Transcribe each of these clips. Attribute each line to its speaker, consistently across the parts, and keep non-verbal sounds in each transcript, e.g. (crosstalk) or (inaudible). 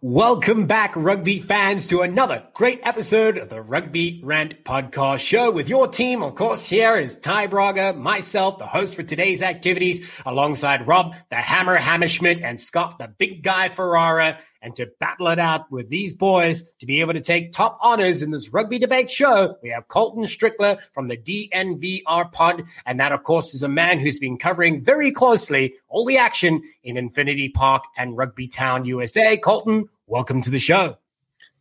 Speaker 1: Welcome back, rugby fans, to another great episode of the Rugby Rant podcast show with your team. Of course, here is Ty Braga, myself, the host for today's activities, alongside Rob, the Hammer Hammerschmidt, and Scott, the big guy Ferrara, and to battle it out with these boys to be able to take top honors in this rugby debate show. We have Colton Strickler from the DNVR pod. And that, of course, is a man who's been covering very closely all the action in Infinity Park and Rugby Town, USA. Colton, welcome to the show.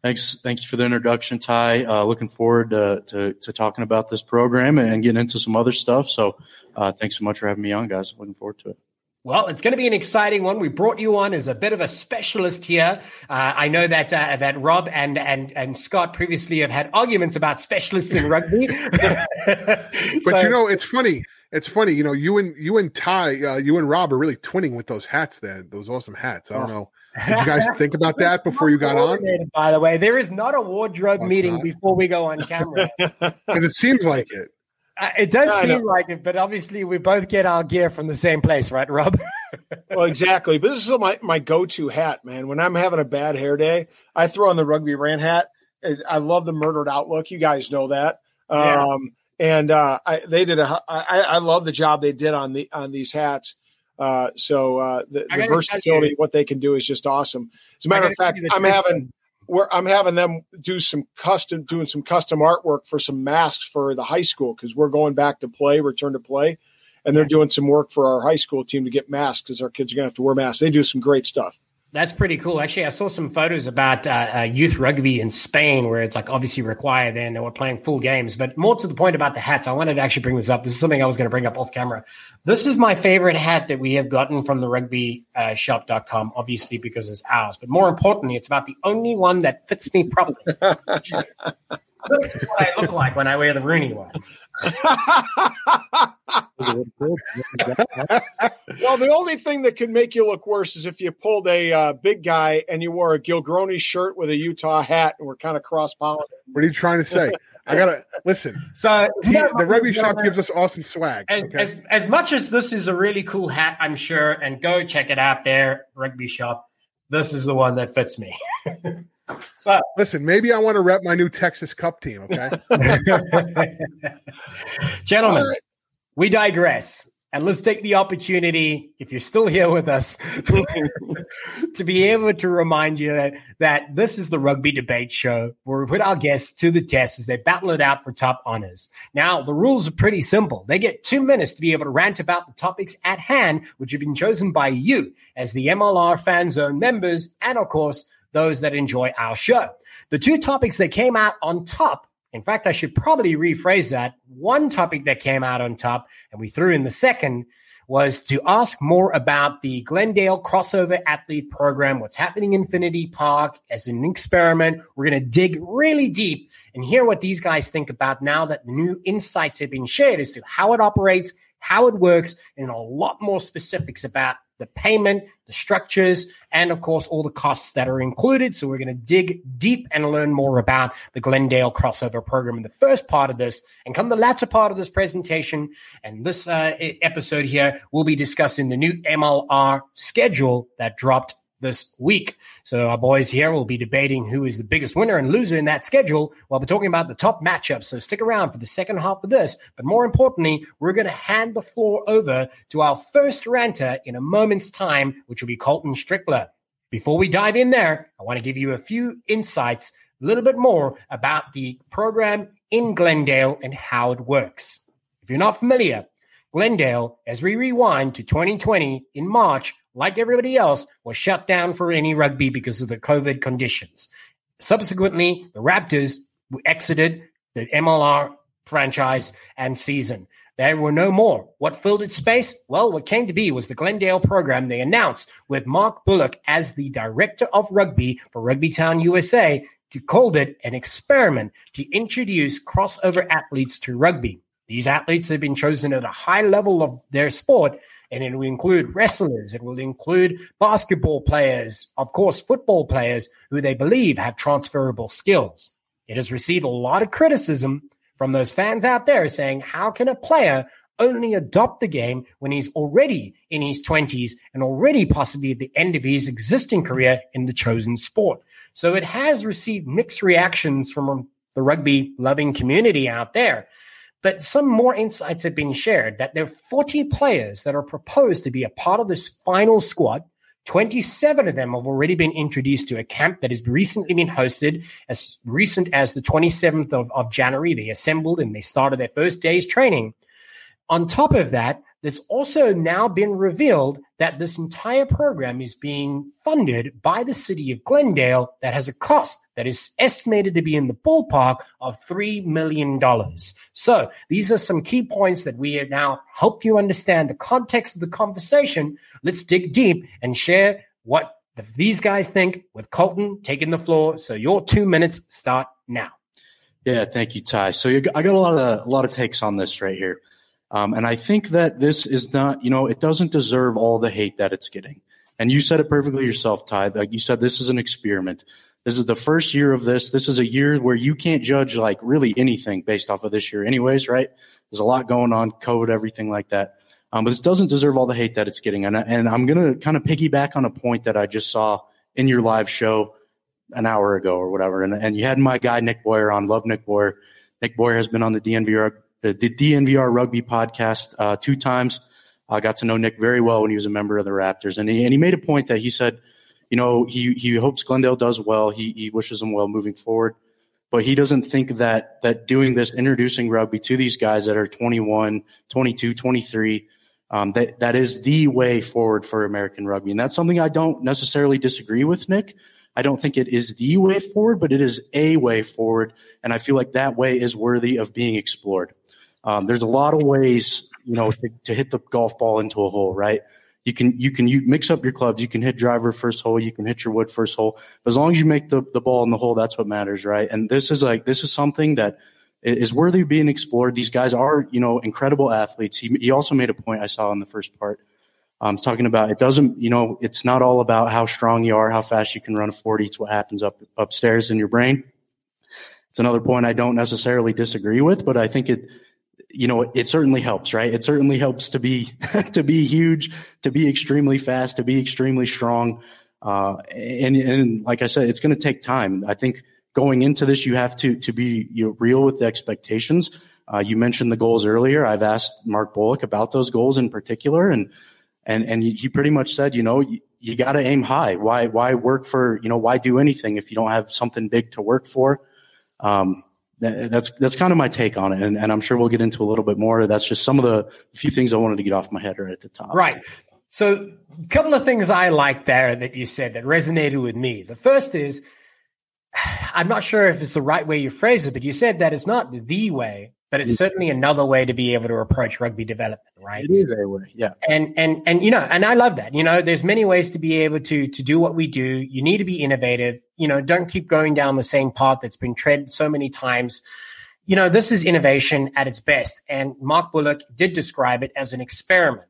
Speaker 2: Thanks. Thank you for the introduction, Ty. Uh, looking forward to, to, to, talking about this program and getting into some other stuff. So, uh, thanks so much for having me on, guys. Looking forward to it.
Speaker 1: Well, it's going to be an exciting one. We brought you on as a bit of a specialist here. Uh, I know that uh, that Rob and and and Scott previously have had arguments about specialists in rugby. (laughs)
Speaker 3: but so, you know, it's funny. It's funny. You know, you and you and Ty, uh, you and Rob are really twinning with those hats. There, those awesome hats. I don't know. Did you guys (laughs) think about that before you got on?
Speaker 1: By the way, there is not a wardrobe What's meeting before we go on camera (laughs)
Speaker 3: because it seems like it.
Speaker 1: Uh, it does seem like it, but obviously we both get our gear from the same place, right, Rob? (laughs)
Speaker 4: well, exactly. But this is my, my go to hat, man. When I'm having a bad hair day, I throw on the rugby rant hat. I love the murdered outlook. You guys know that. Yeah. Um, and uh, I, they did a. I, I love the job they did on the on these hats. Uh, so uh, the, the versatility, what they can do is just awesome. As a matter of fact, I'm having where I'm having them do some custom, doing some custom artwork for some masks for the high school because we're going back to play, return to play, and they're doing some work for our high school team to get masks because our kids are going to have to wear masks. They do some great stuff.
Speaker 1: That's pretty cool. Actually, I saw some photos about uh, uh, youth rugby in Spain, where it's like obviously required then, and we're playing full games. But more to the point about the hats, I wanted to actually bring this up. This is something I was going to bring up off camera. This is my favorite hat that we have gotten from the rugbyshop.com, uh, obviously because it's ours. But more importantly, it's about the only one that fits me properly. (laughs) What I look like when I wear the RUNY one (laughs)
Speaker 4: well, the only thing that can make you look worse is if you pulled a uh, big guy and you wore a Giltini shirt with a Utah hat and we're kind of cross pollinating.
Speaker 3: What are you trying to say? I gotta listen. So he, the rugby shop gives us awesome swag.
Speaker 1: As, okay? as, as much as this is a really cool hat, I'm sure, and go check it out there, rugby shop. This is the one that fits me. (laughs)
Speaker 3: So listen, maybe I want to rep my new Texas Cup team. Okay, (laughs) (laughs)
Speaker 1: gentlemen, right. we digress. And let's take the opportunity, if you're still here with us, (laughs) to be able to remind you that, that this is the rugby debate show where we put our guests to the test as they battle it out for top honors. Now, the rules are pretty simple. They get two minutes to be able to rant about the topics at hand, which have been chosen by you as the MLR fan zone members and, of course, those that enjoy our show. The two topics that came out on top, in fact, I should probably rephrase that. One topic that came out on top, and we threw in the second, was to ask more about the Glendale crossover athlete program, what's happening in Infinity Park as an experiment. We're going to dig really deep and hear what these guys think about now that new insights have been shared as to how it operates, how it works, and a lot more specifics about the payment, the structures, and of course, all the costs that are included. So we're going to dig deep and learn more about the Glendale crossover program in the first part of this. And come the latter part of this presentation and this uh, episode here, we'll be discussing the new MLR schedule that dropped this week. So our boys here will be debating who is the biggest winner and loser in that schedule while we're talking about the top matchups. So stick around for the second half of this. But more importantly, we're going to hand the floor over to our first ranter in a moment's time, which will be Colton Strickler. Before we dive in there, I want to give you a few insights, a little bit more about the program in Glendale and how it works. If you're not familiar, Glendale, as we rewind to 2020 in March, like everybody else, was shut down for any rugby because of the COVID conditions. Subsequently, the Raptors exited the MLR franchise and season. There were no more. What filled its space? Well, what came to be was the Glendale program they announced with Mark Bullock as the director of rugby for Rugby Town USA to called it an experiment to introduce crossover athletes to rugby. These athletes have been chosen at a high level of their sport and it will include wrestlers, it will include basketball players, of course, football players who they believe have transferable skills. It has received a lot of criticism from those fans out there saying, how can a player only adopt the game when he's already in his 20s and already possibly at the end of his existing career in the chosen sport. So it has received mixed reactions from the rugby loving community out there. But some more insights have been shared that there are 40 players that are proposed to be a part of this final squad 27 of them have already been introduced to a camp that has recently been hosted as recent as the 27th of, of January. They assembled and they started their first day's training. On top of that, there's also now been revealed that this entire program is being funded by the city of Glendale that has a cost that is estimated to be in the ballpark of $3 million. So these are some key points that we have now helped you understand the context of the conversation. Let's dig deep and share what these guys think with Colton taking the floor. So your two minutes start now.
Speaker 2: Yeah, thank you, Ty. So I got a lot of a lot of takes on this right here. Um, and I think that this is not, you know, it doesn't deserve all the hate that it's getting. And you said it perfectly yourself, Ty. Like you said, this is an experiment. This is the first year of this. This is a year where you can't judge like really anything based off of this year, anyways, right? There's a lot going on, COVID, everything like that. Um, but it doesn't deserve all the hate that it's getting. And, and I'm going to kind of piggyback on a point that I just saw in your live show an hour ago or whatever. And, and you had my guy, Nick Boyer, on. Love Nick Boyer. Nick Boyer has been on the DNVR the, the DNVR Rugby podcast uh, two times. I got to know Nick very well when he was a member of the Raptors, and he, and he made a point that he said, you know, he he hopes Glendale does well. He he wishes them well moving forward, but he doesn't think that that doing this, introducing rugby to these guys that are 21, 22, 23, um, that that is the way forward for American rugby, and that's something I don't necessarily disagree with Nick. I don't think it is the way forward, but it is a way forward. And I feel like that way is worthy of being explored. Um, there's a lot of ways, you know, to, to, hit the golf ball into a hole, right? You can, you can you mix up your clubs. You can hit driver first hole. You can hit your wood first hole. But as long as you make the, the ball in the hole, that's what matters, right? And this is like, this is something that is worthy of being explored. These guys are, you know, incredible athletes. He, he also made a point I saw in the first part um, talking about it doesn't, you know, it's not all about how strong you are, how fast you can run a 40. It's what happens up upstairs in your brain. It's another point I don't necessarily disagree with, but I think it, you know, it certainly helps, right? It certainly helps to be, (laughs) to be huge, to be extremely fast, to be extremely strong. Uh, and, and like I said, it's going to take time. I think going into this, you have to, to be you know, real with the expectations. Uh, you mentioned the goals earlier. I've asked Mark Bullock about those goals in particular, and and and he pretty much said, you know, you, you got to aim high. Why why work for you know why do anything if you don't have something big to work for? Um, that's that's kind of my take on it, and, and I'm sure we'll get into a little bit more. That's just some of the few things I wanted to get off my head right at the top.
Speaker 1: Right. So, a couple of things I like there that you said that resonated with me. The first is, (sighs) I'm not sure if it's the right way you phrase it, but you said that it's not the way, but it's certainly another way to be able to approach rugby development, right?
Speaker 2: It is a way, yeah.
Speaker 1: And and and you know, and I love that. You know, there's many ways to be able to to do what we do. You need to be innovative. You know, don't keep going down the same path that's been tread so many times. You know, this is innovation at its best, and Mark Bullock did describe it as an experiment.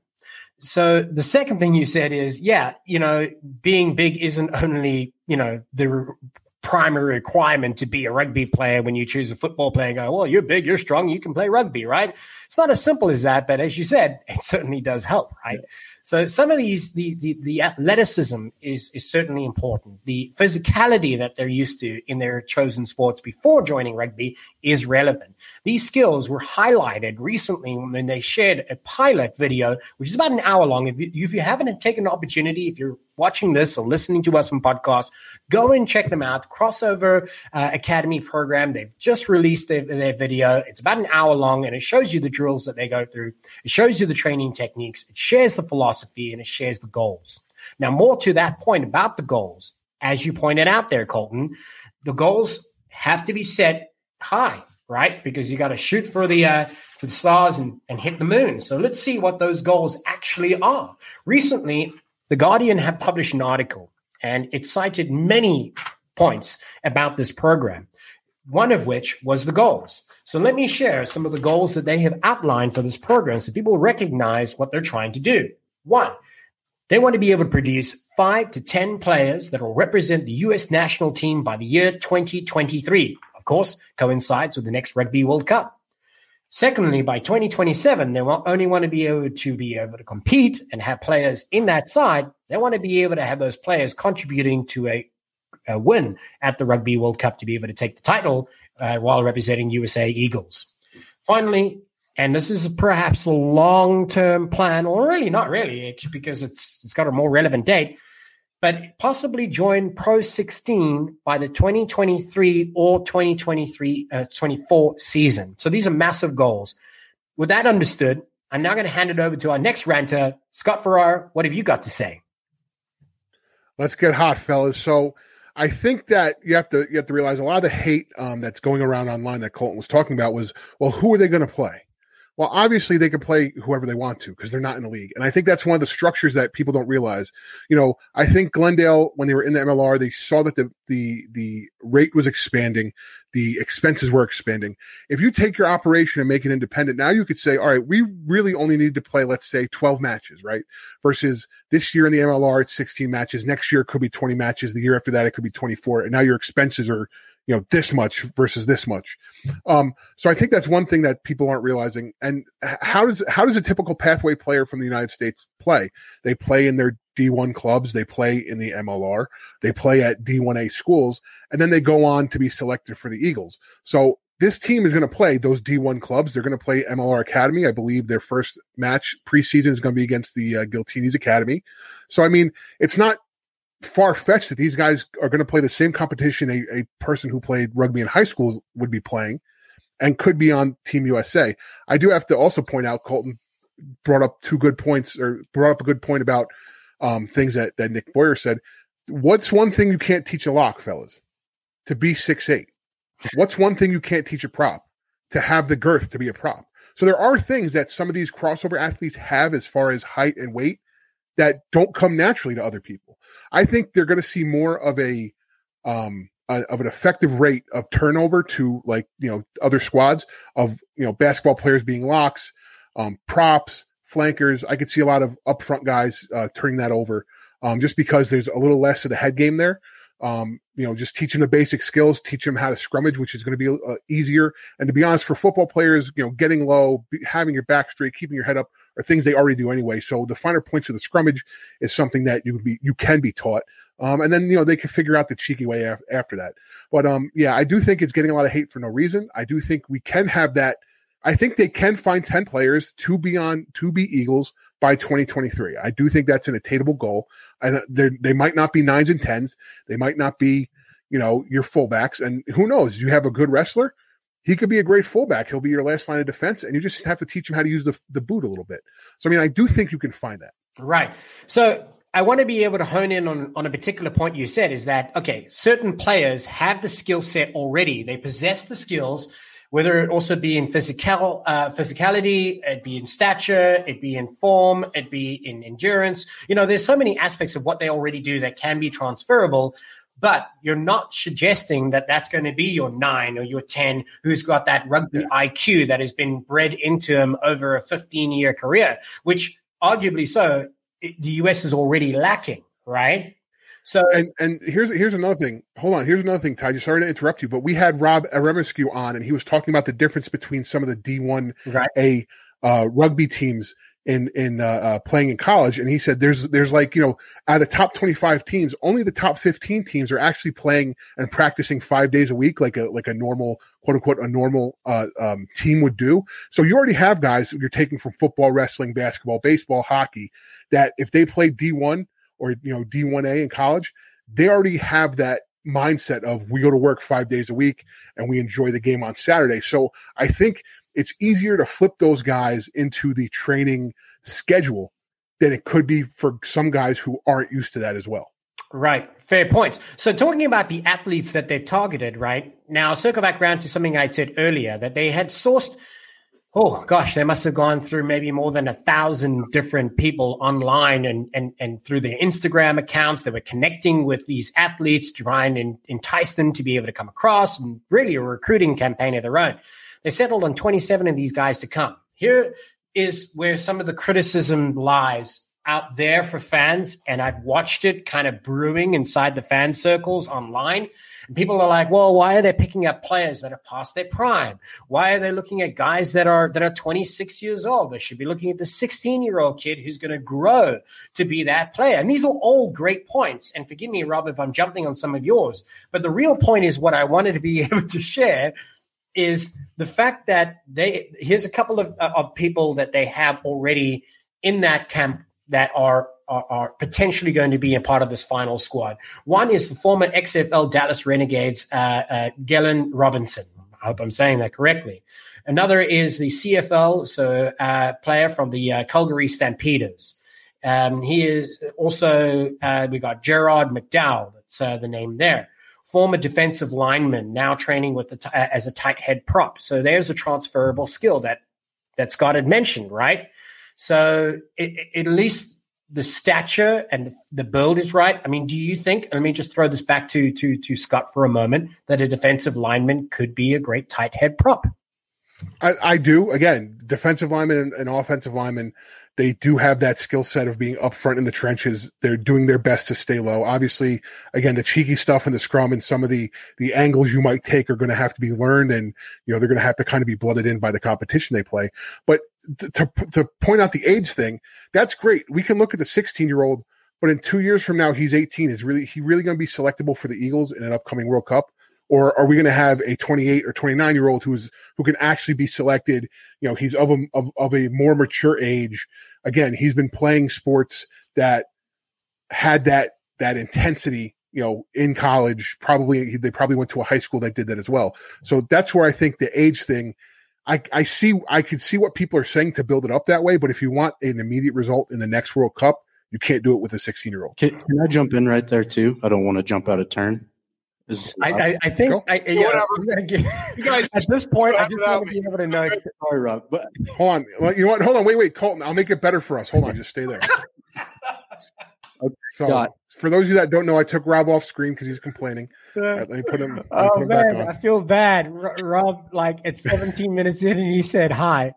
Speaker 1: So the second thing you said is, yeah, you know, being big isn't only you know the primary requirement to be a rugby player when you choose a football player and go, well, you're big, you're strong, you can play rugby, right? It's not as simple as that, but as you said, (laughs) it certainly does help, right? Yeah. So some of these, the, the, the athleticism is, is certainly important. The physicality that they're used to in their chosen sports before joining rugby is relevant. These skills were highlighted recently when they shared a pilot video, which is about an hour long. If you, if you haven't taken the opportunity, if you're watching this or listening to us on podcast, go and check them out. Crossover uh, Academy program. They've just released their, their video. It's about an hour long and it shows you the drills that they go through. It shows you the training techniques. It shares the philosophy and it shares the goals. Now, more to that point about the goals, as you pointed out there, Colton, the goals have to be set high, right? Because you got to shoot for the uh, for the stars and, and hit the moon. So let's see what those goals actually are. Recently, the Guardian had published an article and it cited many points about this program, one of which was the goals. So let me share some of the goals that they have outlined for this program so people recognize what they're trying to do. One, they want to be able to produce five to 10 players that will represent the US national team by the year 2023. Of course, coincides with the next Rugby World Cup. Secondly, by 2027, they will only want to be able to be able to compete and have players in that side. They want to be able to have those players contributing to a, a win at the Rugby World Cup to be able to take the title uh, while representing USA Eagles. Finally, and this is perhaps a long-term plan, or really not really, because it's it's got a more relevant date but possibly join Pro 16 by the 2023 or 2023 uh, 24 season. So these are massive goals. With that understood, I'm now going to hand it over to our next ranter, Scott Farrar. What have you got to say?
Speaker 3: Let's get hot, fellas. So I think that you have to you have to realize a lot of the hate um, that's going around online that Colton was talking about was, well, who are they going to play? Well, obviously they can play whoever they want to because they're not in the league. And I think that's one of the structures that people don't realize. You know, I think Glendale, when they were in the MLR, they saw that the the the rate was expanding, the expenses were expanding. If you take your operation and make it independent, now you could say, all right, we really only need to play, let's say, 12 matches, right? Versus this year in the MLR, it's 16 matches. Next year it could be 20 matches. The year after that, it could be 24. And now your expenses are you know this much versus this much. Um, so i think that's one thing that people aren't realizing. And how does how does a typical pathway player from the united states play? They play in their d1 clubs. They play in the mlr they play at d1a schools. And then they go on to be selected for the eagles. So this team is going to play those D1 clubs. They're going to play MLR Academy. I believe their first match preseason is going to be against the uh, Giltinis Academy. So, I mean, it's not far fetched that these guys are going to play the same competition a, a person who played rugby in high school would be playing and could be on Team USA. I do have to also point out Colton brought up two good points or brought up a good point about um, things that, that Nick Boyer said. What's one thing you can't teach a lock, fellas? To be six eight. What's one thing you can't teach a prop? To have the girth to be a prop. So there are things that some of these crossover athletes have as far as height and weight that don't come naturally to other people. I think they're going to see more of a um a, of an effective rate of turnover to like you know other squads of you know basketball players being locks, um, props, flankers. I could see a lot of upfront guys uh, turning that over um, just because there's a little less of the head game there. Um, you know, just teach them the basic skills, teach them how to scrummage, which is going to be uh, easier. And to be honest, for football players, you know, getting low, be, having your back straight, keeping your head up are things they already do anyway. So the finer points of the scrummage is something that you be, you can be taught. Um, and then, you know, they can figure out the cheeky way af- after that. But, um, yeah, I do think it's getting a lot of hate for no reason. I do think we can have that. I think they can find 10 players to be on, to be Eagles by 2023. I do think that's an attainable goal. And they might not be nines and tens. They might not be, you know, your fullbacks. And who knows? You have a good wrestler. He could be a great fullback. He'll be your last line of defense, and you just have to teach him how to use the, the boot a little bit. So, I mean, I do think you can find that.
Speaker 1: Right. So, I want to be able to hone in on, on a particular point you said is that, okay, certain players have the skill set already. They possess the skills whether it also be in physical uh, physicality, it be in stature, it be in form, it be in endurance. You know, there's so many aspects of what they already do that can be transferable. But you're not suggesting that that's going to be your nine or your 10 who's got that rugby yeah. IQ that has been bred into him over a 15 year career, which arguably so the US is already lacking, right? So
Speaker 3: and and here's here's another thing. Hold on. Here's another thing, Ty. Sorry to interrupt you, but we had Rob Aremescu on, and he was talking about the difference between some of the D1 right. A uh, rugby teams in in uh, uh, playing in college, and he said there's there's like you know out of the top 25 teams, only the top 15 teams are actually playing and practicing five days a week, like a like a normal quote unquote a normal uh, um, team would do. So you already have guys you're taking from football, wrestling, basketball, baseball, hockey that if they play D1 or you know D1A in college, they already have that mindset of we go to work 5 days a week and we enjoy the game on Saturday. So I think it's easier to flip those guys into the training schedule than it could be for some guys who aren't used to that as well.
Speaker 1: Right. Fair points. So talking about the athletes that they've targeted, right? Now circle back around to something I said earlier that they had sourced oh gosh, they must have gone through maybe more than a thousand different people online and, and, and through their Instagram accounts. They were connecting with these athletes to and entice them to be able to come across and really a recruiting campaign of their own. They settled on 27 of these guys to come. Here is where some of the criticism lies out there for fans, and I've watched it kind of brewing inside the fan circles online. And people are like, well, why are they picking up players that are past their prime? Why are they looking at guys that are that are 26 years old? They should be looking at the 16 year old kid who's going to grow to be that player. And these are all great points. And forgive me, Rob, if I'm jumping on some of yours. But the real point is what I wanted to be (laughs) able to share is the fact that they here's a couple of, of people that they have already in that camp that are, are, potentially going to be a part of this final squad. One is the former XFL Dallas Renegades, uh, uh, Galen Robinson. I hope I'm saying that correctly. Another is the CFL, so uh, player from the uh, Calgary Stampeders. Um, he is also uh, we got Gerard McDowell. That's uh, the name there. Former defensive lineman, now training with the t- as a tight head prop. So there's a transferable skill that that Scott had mentioned, right? So it, it, at least the stature and the, the build is right. I mean, do you think? Let me just throw this back to to to Scott for a moment. That a defensive lineman could be a great tight head prop.
Speaker 3: I, I do. Again, defensive lineman and, and offensive lineman they do have that skill set of being up front in the trenches. They're doing their best to stay low. Obviously, again, the cheeky stuff in the scrum and some of the the angles you might take are going to have to be learned, and you know they're going to have to kind of be blooded in by the competition they play. But to to point out the age thing, that's great. We can look at the 16 year old, but in two years from now, he's 18. Is really he really going to be selectable for the Eagles in an upcoming World Cup? Or are we going to have a 28 or 29 year old who's who can actually be selected you know he's of a of, of a more mature age again he's been playing sports that had that that intensity you know in college probably they probably went to a high school that did that as well so that's where i think the age thing I, I see I could see what people are saying to build it up that way, but if you want an immediate result in the next World Cup, you can't do it with a 16 year old.
Speaker 2: Can, can I jump in right there too? I don't want to jump out of turn.
Speaker 1: Is, I, I, I, think I, yeah, (laughs) you guys, at this point, I just want to be able to know.
Speaker 2: Sorry, Rob, but
Speaker 3: hold on. Well, you know what? Hold on. Wait, wait, Colton. I'll make it better for us. Hold on. Just stay there. okay, (laughs) so, God. for those of you that don't know, I took Rob off screen because he's complaining. Right, let me put him.
Speaker 1: oh
Speaker 3: put him
Speaker 1: man, I feel bad. Rob, like it's 17 minutes in, and he said hi.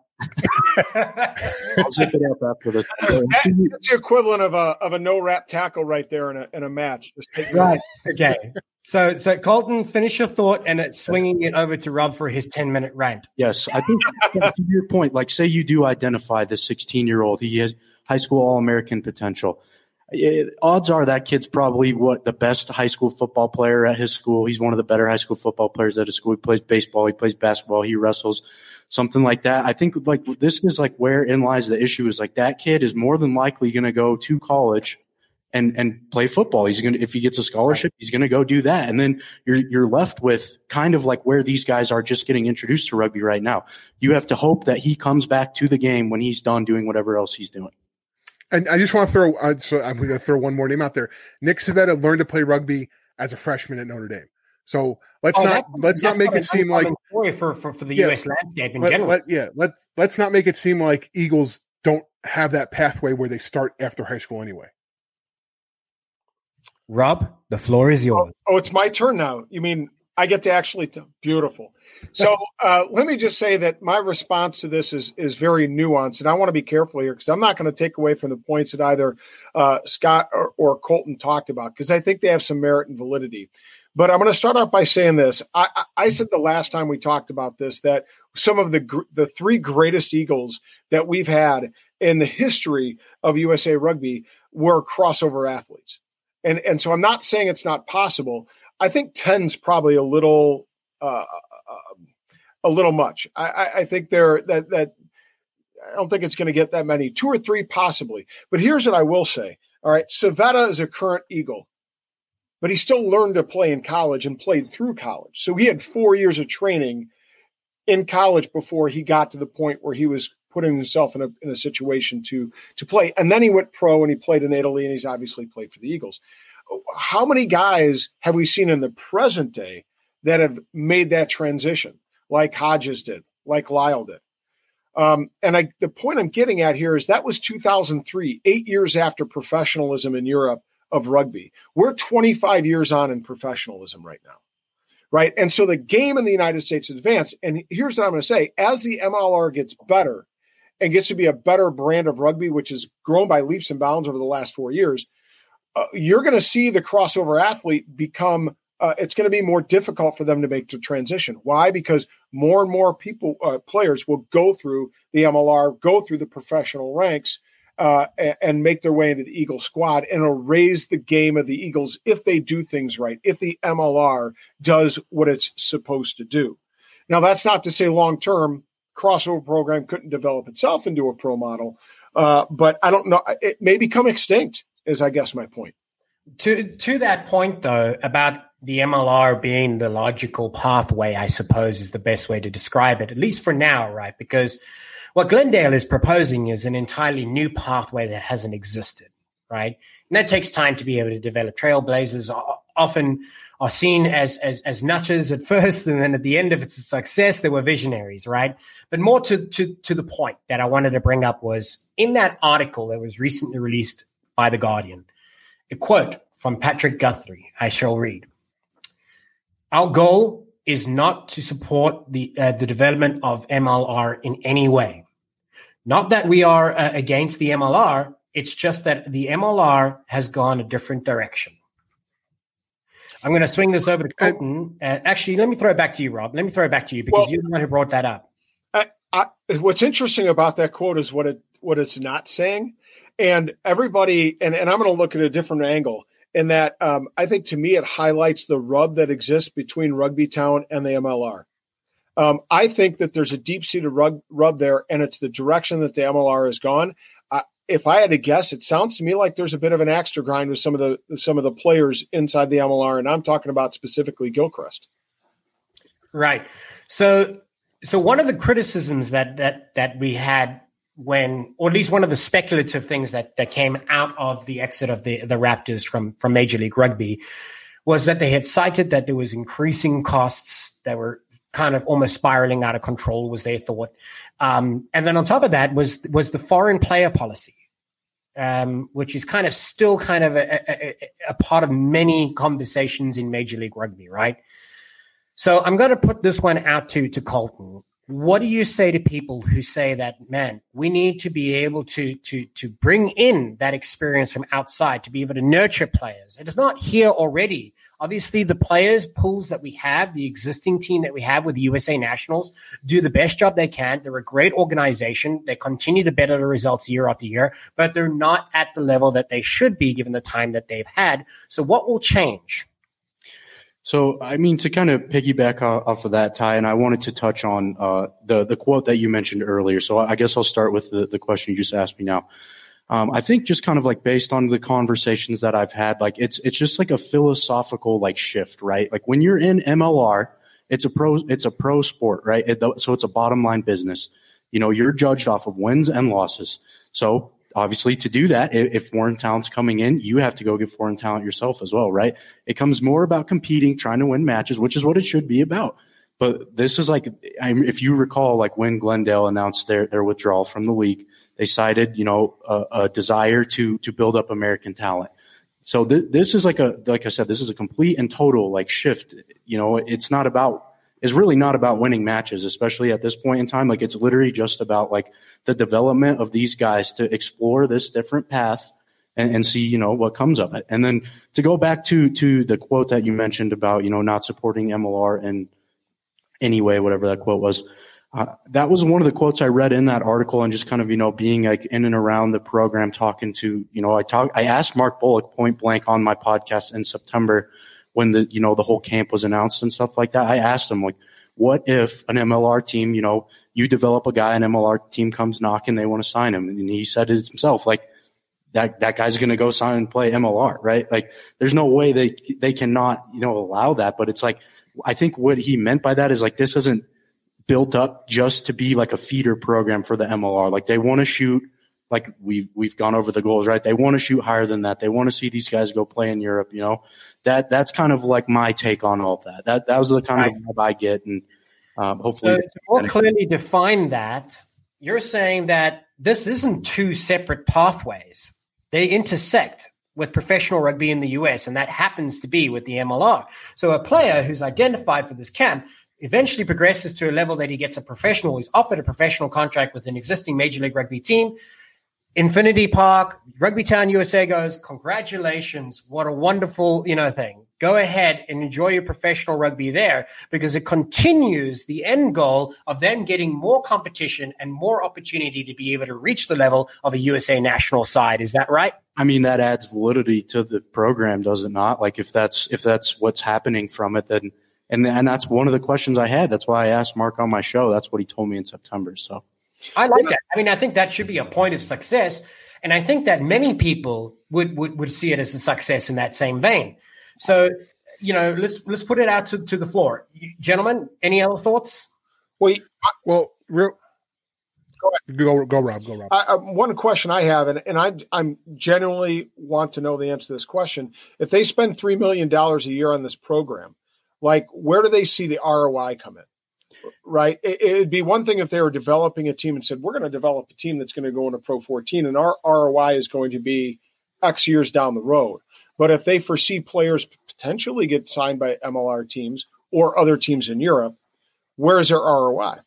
Speaker 2: I'll zip it up after this.
Speaker 4: That, that's the equivalent of a of a no wrap tackle right there in a in a match.
Speaker 1: right. Okay. So, so Colton, finish your thought, and it's swinging it over to Rob for his ten minute rant.
Speaker 2: Yes, I think to your point, like say you do identify the sixteen year old, he has high school All American potential. It, odds are that kid's probably what the best high school football player at his school. He's one of the better high school football players at his school. He plays baseball, he plays basketball, he wrestles, something like that. I think like this is like where in lies the issue is like that kid is more than likely going to go to college and and play football. He's going to if he gets a scholarship, he's going to go do that. And then you're you're left with kind of like where these guys are just getting introduced to rugby right now. You have to hope that he comes back to the game when he's done doing whatever else he's doing.
Speaker 3: And I just want to throw uh, so I'm going to throw one more name out there. Nick Civetta learned to play rugby as a freshman at Notre Dame. So let's oh, not let's not make it seem like
Speaker 1: for, for for the yeah, U.S. landscape in let, general.
Speaker 3: Let, yeah, let's let's not make it seem like Eagles don't have that pathway where they start after high school anyway.
Speaker 1: Rob, the floor is yours.
Speaker 4: Oh, oh, it's my turn now. You mean I get to actually t- beautiful. So (laughs) uh, let me just say that my response to this is is very nuanced, and I want to be careful here because I'm not going to take away from the points that either uh, Scott or, or, Colton talked about because I think they have some merit and validity. But I'm going to start off by saying this. I, I said the last time we talked about this that some of the the three greatest Eagles that we've had in the history of USA Rugby were crossover athletes. And and so I'm not saying it's not possible. I think 10's probably a little uh, uh, a little much. I, I think there that that I don't think it's going to get that many. Two or three possibly. But here's what I will say. All right, Civetta is a current Eagle, but he still learned to play in college and played through college. So he had four years of training in college before he got to the point where he was putting himself in a, in a situation to to play. And then he went pro and he played in Italy and he's obviously played for the Eagles. How many guys have we seen in the present day that have made that transition, like Hodges did, like Lyle did? Um, and I, the point I'm getting at here is that was 2003, eight years after professionalism in Europe of rugby. We're 25 years on in professionalism right now right? And so the game in the United States advanced. And here's what I'm going to say: as the MLR gets better, and gets to be a better brand of rugby, which has grown by leaps and bounds over the last four years, uh, you're going to see the crossover athlete become. Uh, it's going to be more difficult for them to make the transition. Why? Because more and more people, uh, players, will go through the MLR, go through the professional ranks, uh, and make their way into the Eagle squad, and it'll raise the game of the Eagles if they do things right, if the MLR does what it's supposed to do. Now, that's not to say long term crossover program couldn't develop itself into a pro model, uh, but I don't know. It may become extinct. Is I guess my point.
Speaker 1: To to that point, though, about the MLR being the logical pathway, I suppose is the best way to describe it, at least for now, right? Because what Glendale is proposing is an entirely new pathway that hasn't existed, right? And that takes time to be able to develop. Trailblazers often are seen as, as, as nutters at (laughs) first, and then at the end of its success, they were visionaries, right? But more to, to, to the point that I wanted to bring up was in that article that was recently released by The Guardian, a quote from Patrick Guthrie, I shall read. Our goal is not to support the uh, the development of MLR in any way. Not that we are uh, against the MLR, it's just that the MLR has gone a different direction. I'm going to swing this over to Colton. Uh, actually, let me throw it back to you, Rob. Let me throw it back to you because well, you're the one who brought that up.
Speaker 4: I, I, what's interesting about that quote is what it what it's not saying, and everybody. And, and I'm going to look at a different angle in that um, I think to me it highlights the rub that exists between Rugby Town and the MLR. Um, I think that there's a deep seated rub, rub there, and it's the direction that the MLR has gone. Uh, if I had to guess, it sounds to me like there's a bit of an axe to grind with some of the some of the players inside the MLR, and I'm talking about specifically Gilchrist.
Speaker 1: Right. So, so one of the criticisms that that that we had when, or at least one of the speculative things that that came out of the exit of the the Raptors from from Major League Rugby was that they had cited that there was increasing costs that were kind of almost spiraling out of control was their thought. Um, and then on top of that was was the foreign player policy, um, which is kind of still kind of a, a, a, part of many conversations in Major League Rugby, right? So I'm going to put this one out to to Colton what do you say to people who say that man we need to be able to to to bring in that experience from outside to be able to nurture players it is not here already. Obviously the players pools that we have the existing team that we have with the usa nationals do the best job they can. They're a great organization. They continue to better the results year after year but they're not at the level that they should be given the time that they've had. So what will change
Speaker 2: so, I mean, to kind of piggyback off of that, Ty, and I wanted to touch on uh, the the quote that you mentioned earlier. So, I guess I'll start with the, the question you just asked me now. Um, I think just kind of like based on the conversations that I've had, like it's it's just like a philosophical like shift, right? Like when you're in MLR, it's a pro it's a pro sport, right? It, so it's a bottom line business. You know, you're judged off of wins and losses. So obviously to do that. If foreign talent's coming in you have to go get foreign talent yourself as well right? It comes more about competing trying to win matches which is what it should be about. But this is like if you recall like when glendale announced their, their withdrawal from the league they cited you know a, a desire to to build up american talent. So th- this is like a like i said this is a complete and total like shift. You know it's not about is really not about winning matches, especially at this point in time. Like it's literally just about like the development of these guys to explore this different path and, and, see, you know, what comes of it. And then to go back to to the quote that you mentioned about, you know, not supporting MLR in any way, whatever that quote was. Uh, that was one of the quotes I read in that article and just kind of, you know, being like in and around the program talking to, you know, I talk, I asked Mark Bullock point blank on my podcast in September when the you know the whole camp was announced and stuff like that. I asked him like, what if an MLR team, you know, you develop a guy, an MLR team comes knocking, they want to sign him, and he said it himself, like that that guy's going to go sign and play MLR, right? Like, there's no way they they cannot you know allow that. But it's like I think what he meant by that is like this isn't built up just to be like a feeder program for the MLR. Like they want to shoot like we've we've gone over the goals, right? They want to shoot higher than that. They want to see these guys go play in Europe. You know, that that's kind of like my take on all of that. That that was the kind right. of vibe I get, and um, hopefully,
Speaker 1: so to more clearly define that, you're saying that this isn't two separate pathways; they intersect with professional rugby in the US, and that happens to be with the MLR. So a player who's identified for this camp eventually progresses to a level that he gets a professional, he's offered a professional contract with an existing Major League Rugby team. Infinity Park, Rugby Town USA goes, congratulations. What a wonderful, you know, thing. Go ahead and enjoy your professional rugby there because it continues the end goal of them getting more competition and more opportunity to be able to reach the level of a USA national side. Is that right?
Speaker 2: I mean, that adds validity to the program, does it not? Like if that's if that's what's happening from it, then and and that's one of the questions I had. That's why I asked Mark on my show. That's what he told me in September. So
Speaker 1: I like that. I mean, I think that should be a point of success. And I think that many people would, would, would see it as a success in that same vein. So, you know, let's let's put it out to, to the floor. Gentlemen, any other thoughts?
Speaker 4: Well,
Speaker 3: well, real, go, go, go, Rob, go, Rob.
Speaker 4: I, uh, one question I have, and, and I I'm genuinely want to know the answer to this question. If they spend $3 million a year on this program, like where do they see the ROI come in? Right? It, would be one thing if they were developing a team and said, we're going to develop a team that's going to go into Pro 14 and our ROI is going to be X years down the road. But if they foresee players potentially get signed by MLR teams or other teams in Europe, where's their ROI?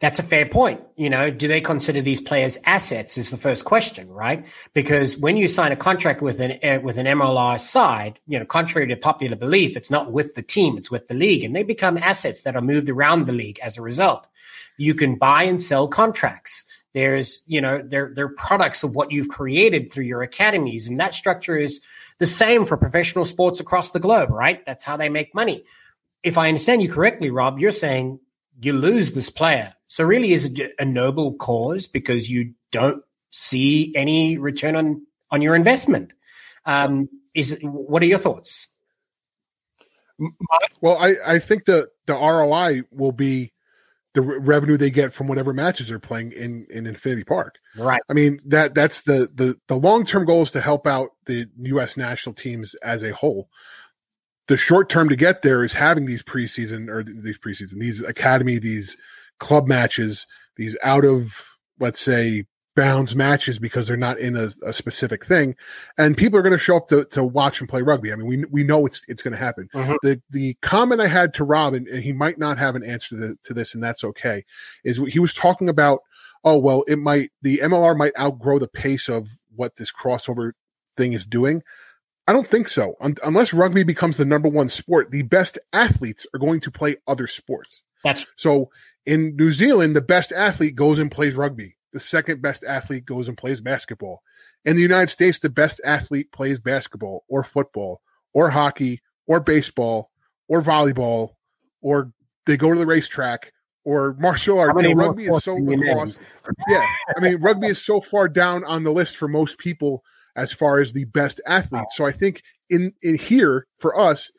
Speaker 1: That's a fair point. You know, do they consider these players assets? Is the first question, right? Because when you sign a contract with an uh, with an MLR side, you know, contrary to popular belief, it's not with the team; it's with the league, and they become assets that are moved around the league as a result. You can buy and sell contracts. There's, you know, they're they're products of what you've created through your academies, and that structure is the same for professional sports across the globe, right? That's how they make money. If I understand you correctly, Rob, you're saying you lose this player. So really is it a noble cause because you don't see any return on, on your investment. Um, is what are your thoughts?
Speaker 3: Well, I, I think the, the ROI will be the re- revenue they get from whatever matches they're playing in, in Infinity Park.
Speaker 1: Right.
Speaker 3: I mean, that, that's the, the, the long-term goal is to help out the U.S. national teams as a whole the short term to get there is having these preseason or these preseason, these academy, these club matches, these out of, let's say, bounds matches because they're not in a, a specific thing, and people are going to show up to, to watch and play rugby. I mean, we we know it's it's going to happen. Mm-hmm. The the comment I had to Rob, and, and, he might not have an answer to, to this, and that's okay, is he was talking about, oh well, it might the MLR might outgrow the pace of what this crossover thing is doing. I don't think so. Un- unless rugby becomes the number one sport, the best athletes are going to play other sports.
Speaker 1: That's
Speaker 3: so. In New Zealand, the best athlete goes and plays rugby. The second best athlete goes and plays basketball. In the United States, the best athlete plays basketball or football or hockey or baseball or volleyball or they go to the racetrack or martial art. You know, rugby is so across. yeah, I mean, rugby is so far down on the list for most people as far as the best athletes. So I think in in here for us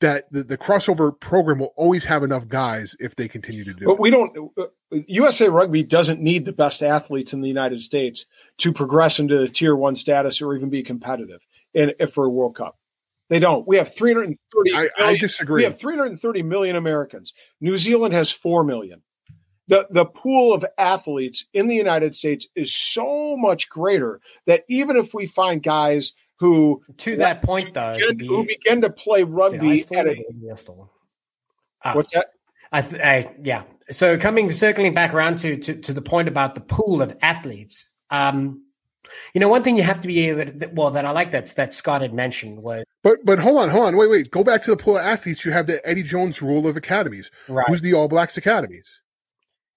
Speaker 3: that the, the crossover program will always have enough guys if they continue to do
Speaker 4: but
Speaker 3: it.
Speaker 4: we don't uh, USA rugby doesn't need the best athletes in the United States to progress into the tier 1 status or even be competitive in if for a World Cup. They don't. We have 330
Speaker 3: I, I disagree.
Speaker 4: We have 330 million Americans. New Zealand has 4 million the the pool of athletes in the United States is so much greater that even if we find guys who
Speaker 1: to that point though
Speaker 4: begin, be, who begin to play rugby at a, uh, what's that?
Speaker 1: I, I, yeah. So coming circling back around to, to to the point about the pool of athletes um you know one thing you have to be able to, well that i like that that scott had mentioned was
Speaker 3: but but hold on hold on. Wait wait. Go back to the pool of athletes. You have the eddie jones rule of academies. Right. who's the all blacks academies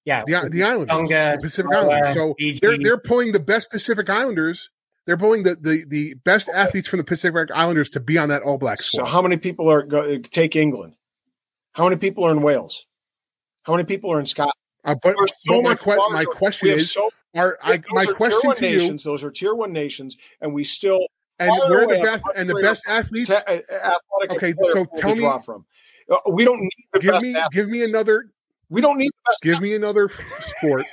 Speaker 1: yeah,
Speaker 3: the the Islanders, Tonga, the Pacific Islanders. So they're they're pulling the best Pacific Islanders. They're pulling the, the, the best athletes from the Pacific Islanders to be on that All Black squad.
Speaker 4: So how many people are go, take England? How many people are in Wales? How many people are in Scotland?
Speaker 3: Uh, but, so but my, que- my question is, so, are I, my question to
Speaker 4: nations,
Speaker 3: you?
Speaker 4: Those are tier one nations, and we still
Speaker 3: and where the best and the best athletes.
Speaker 4: Te-
Speaker 3: okay, so tell me.
Speaker 4: From. Uh, we don't need
Speaker 3: give me athletes. give me another
Speaker 4: we don't need.
Speaker 3: Give me another sport.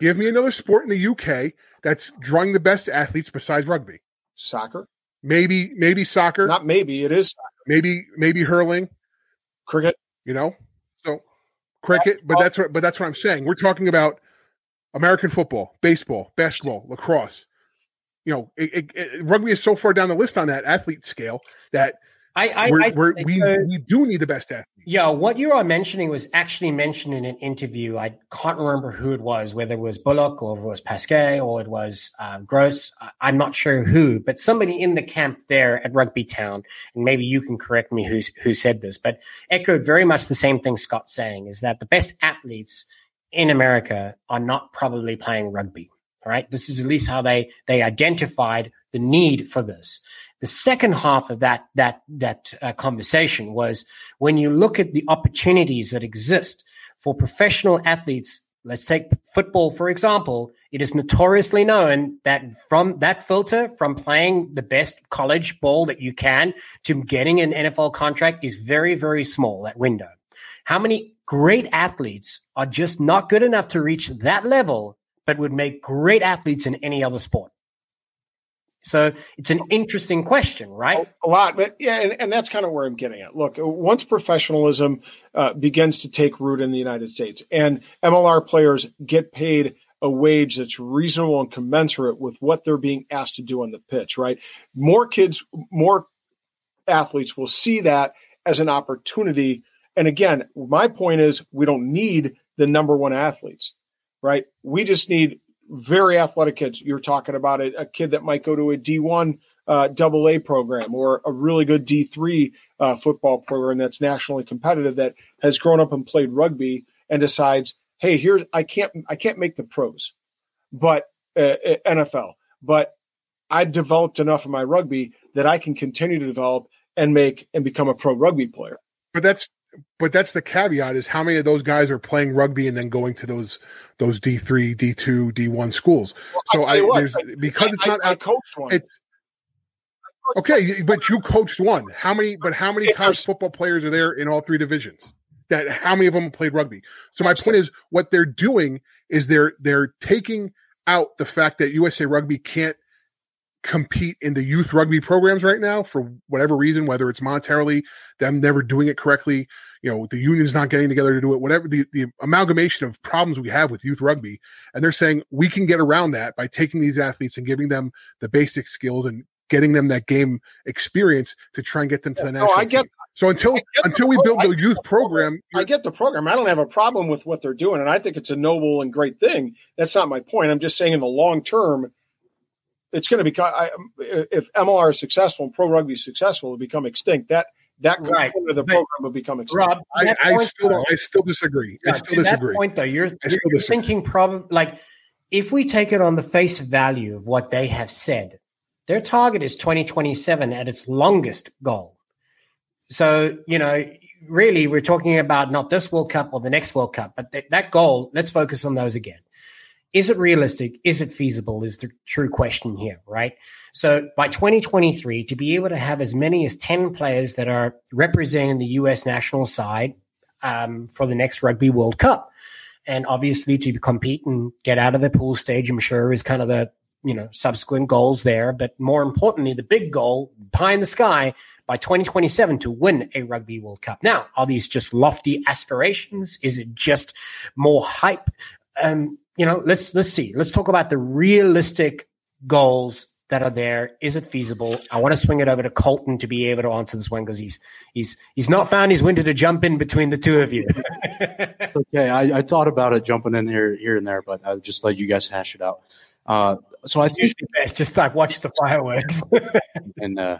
Speaker 3: Give me another sport in the UK that's drawing the best athletes besides rugby.
Speaker 4: Soccer.
Speaker 3: Maybe maybe soccer.
Speaker 4: Not maybe it is. Soccer.
Speaker 3: Maybe maybe hurling.
Speaker 4: Cricket.
Speaker 3: You know. So cricket, but that's what but that's what I'm saying. We're talking about American football, baseball, basketball, lacrosse. You know, it, it, it, rugby is so far down the list on that athlete scale that
Speaker 1: I, I,
Speaker 3: we're,
Speaker 1: I
Speaker 3: we're, we we do need the best athlete.
Speaker 1: Yeah, what you are mentioning was actually mentioned in an interview. I can't remember who it was, whether it was Bullock or it was Pasquet or it was um, Gross. I'm not sure who, but somebody in the camp there at Rugby Town, and maybe you can correct me who who said this, but echoed very much the same thing Scott's saying: is that the best athletes in America are not probably playing rugby. All right, this is at least how they they identified the need for this. The second half of that that that uh, conversation was when you look at the opportunities that exist for professional athletes. Let's take football for example. It is notoriously known that from that filter, from playing the best college ball that you can to getting an NFL contract, is very very small. That window. How many great athletes are just not good enough to reach that level, but would make great athletes in any other sport? So it's an interesting question, right?
Speaker 4: A lot, but yeah, and, and that's kind of where I'm getting at. Look, once professionalism uh, begins to take root in the United States, and MLR players get paid a wage that's reasonable and commensurate with what they're being asked to do on the pitch, right? More kids, more athletes will see that as an opportunity. And again, my point is, we don't need the number one athletes, right? We just need very athletic kids. You're talking about a, a kid that might go to a D1 uh, double A program or a really good D3 uh, football program that's nationally competitive that has grown up and played rugby and decides, hey, here I can't I can't make the pros, but uh, uh NFL, but I've developed enough of my rugby that I can continue to develop and make and become a pro rugby player.
Speaker 3: But that's but that's the caveat is how many of those guys are playing rugby and then going to those those D three, D two, D one schools. Well, so I, what, there's because it's not
Speaker 4: I, I coached one.
Speaker 3: It's okay, but you coached one. How many? But how many college football players are there in all three divisions? That how many of them played rugby? So my point is, what they're doing is they're they're taking out the fact that USA Rugby can't compete in the youth rugby programs right now for whatever reason, whether it's monetarily, them never doing it correctly, you know, the union's not getting together to do it, whatever the, the amalgamation of problems we have with youth rugby. And they're saying we can get around that by taking these athletes and giving them the basic skills and getting them that game experience to try and get them to the national. Oh, I get, team. So until until we build the youth program,
Speaker 4: I get the program. I don't have a problem with what they're doing, and I think it's a noble and great thing. That's not my point. I'm just saying in the long term, it's going to become I, if MLR is successful and pro rugby is successful, it'll become extinct. That that right. of the program will become extinct. Rob,
Speaker 3: I, I still though, I still disagree. I still disagree.
Speaker 1: That point though, you're, you're, you're thinking probably like if we take it on the face value of what they have said, their target is 2027 at its longest goal. So you know, really, we're talking about not this World Cup or the next World Cup, but th- that goal. Let's focus on those again. Is it realistic? Is it feasible? Is the true question here, right? So by 2023, to be able to have as many as 10 players that are representing the US national side um, for the next Rugby World Cup. And obviously to compete and get out of the pool stage, I'm sure is kind of the, you know, subsequent goals there. But more importantly, the big goal, pie in the sky, by 2027 to win a Rugby World Cup. Now, are these just lofty aspirations? Is it just more hype? Um, you know, let's let's see. Let's talk about the realistic goals that are there. Is it feasible? I want to swing it over to Colton to be able to answer this one because he's he's he's not found his window to jump in between the two of you. (laughs)
Speaker 2: it's okay. I, I, thought about it jumping in here here and there, but I'll just let you guys hash it out. Uh, so I think
Speaker 1: best just like watch the fireworks. (laughs)
Speaker 2: and uh,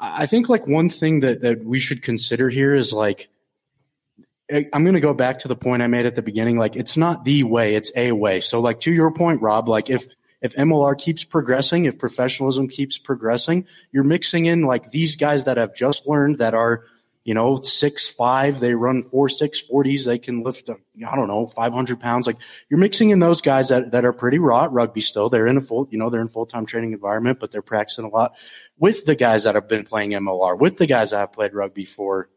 Speaker 2: I think like one thing that that we should consider here is like I'm going to go back to the point I made at the beginning. Like, it's not the way, it's a way. So, like, to your point, Rob, like, if, if MLR keeps progressing, if professionalism keeps progressing, you're mixing in like these guys that have just learned that are, you know, six, five, they run four, six forties, they can lift, uh, I don't know, 500 pounds. Like, you're mixing in those guys that, that are pretty raw at rugby still. They're in a full, you know, they're in full time training environment, but they're practicing a lot with the guys that have been playing MLR, with the guys that have played rugby for,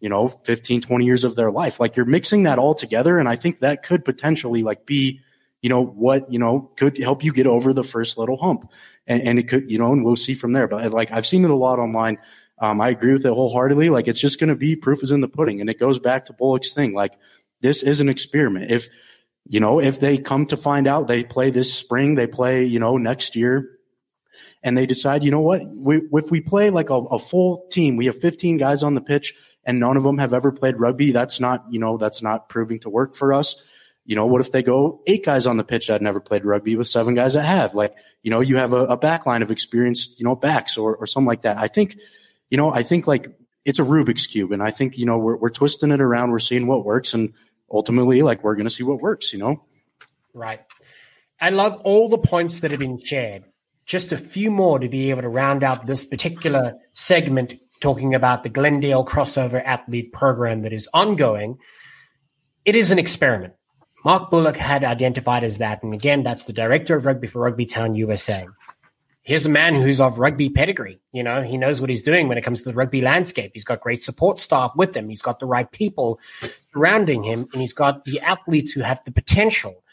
Speaker 2: you know 15 20 years of their life. Like you're mixing that all together and i think that could potentially like be you know what you know could help you get over the first little hump. And, and it could you know and we'll see from there. But like i've seen it a lot online. Um, i agree with it wholeheartedly. Like it's just going to be proof is in the pudding and it goes back to bullock's thing. Like this is an experiment. If you know if they come to find out they play this spring they play you know next year and they decide, you know what, we, if we play like a, a full team, we have 15 guys on the pitch and none of them have ever played rugby. That's not, you know, that's not proving to work for us. You know, what if they go eight guys on the pitch that never played rugby with seven guys that have? Like, you know, you have a, a back line of experienced, you know, backs or, or something like that. I think, you know, I think like it's a Rubik's cube, and I think you know we're we're twisting it around. We're seeing what works, and ultimately, like we're going to see what works. You know,
Speaker 1: right. I love all the points that have been shared. Just a few more to be able to round out this particular segment talking about the Glendale crossover athlete program that is ongoing. It is an experiment. Mark Bullock had identified as that. And again, that's the director of rugby for Rugby Town USA here's a man who's of rugby pedigree. You know, he knows what he's doing when it comes to the rugby landscape. He's got great support staff with him. He's got the right people surrounding him, and he's got the athletes who have the potential.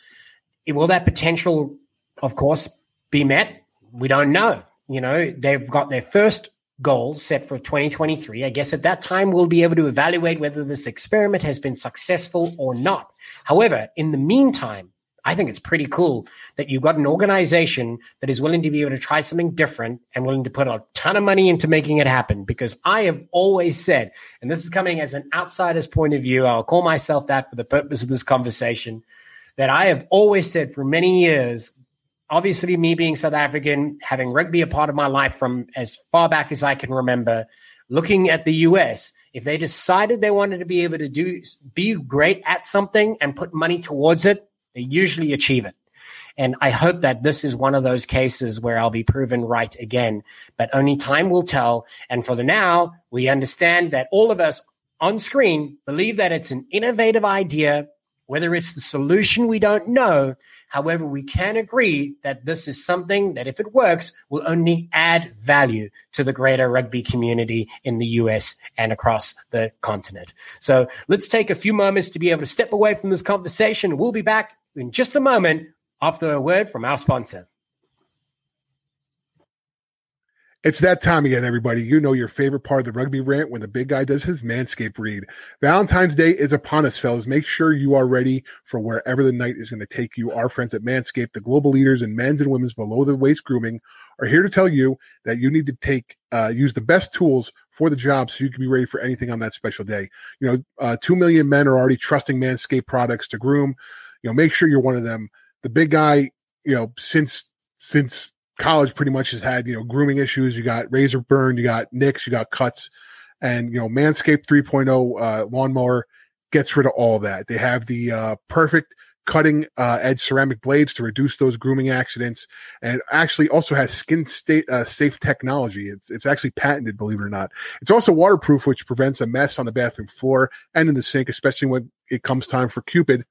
Speaker 1: Will that potential, of course, be met? We don't know. You know, they've got their first goal set for 2023. I guess at that time we'll be able to evaluate whether this experiment has been successful or not. However, in the meantime, I think it's pretty cool that you've got an organization that is willing to be able to try something different and willing to put a ton of money into making it happen. Because I have always said, and this is coming as an outsider's point of view, I'll call myself that for the purpose of this conversation, that I have always said for many years, obviously, me being South African, having rugby a part of my life from as far back as I can remember, looking at the US, if they decided they wanted to be able to do be great at something and put money towards it, they usually achieve it. And I hope that this is one of those cases where I'll be proven right again, but only time will tell. And for the now, we understand that all of us on screen believe that it's an innovative idea. Whether it's the solution, we don't know. However, we can agree that this is something that, if it works, will only add value to the greater rugby community in the US and across the continent. So let's take a few moments to be able to step away from this conversation. We'll be back in just a moment after a word from our sponsor.
Speaker 3: It's that time again, everybody. You know your favorite part of the rugby rant when the big guy does his manscape read. Valentine's Day is upon us, fellas. Make sure you are ready for wherever the night is going to take you. Our friends at Manscaped, the global leaders in men's and women's below the waist grooming, are here to tell you that you need to take uh, use the best tools for the job so you can be ready for anything on that special day. You know, uh, two million men are already trusting Manscaped products to groom you know, make sure you're one of them. The big guy, you know, since since college pretty much has had, you know, grooming issues. You got razor burn, you got nicks, you got cuts, and you know, Manscaped 3.0 uh, lawnmower gets rid of all that. They have the uh, perfect cutting uh, edge ceramic blades to reduce those grooming accidents, and actually also has skin state, uh, safe technology. It's it's actually patented, believe it or not. It's also waterproof, which prevents a mess on the bathroom floor and in the sink, especially when it comes time for Cupid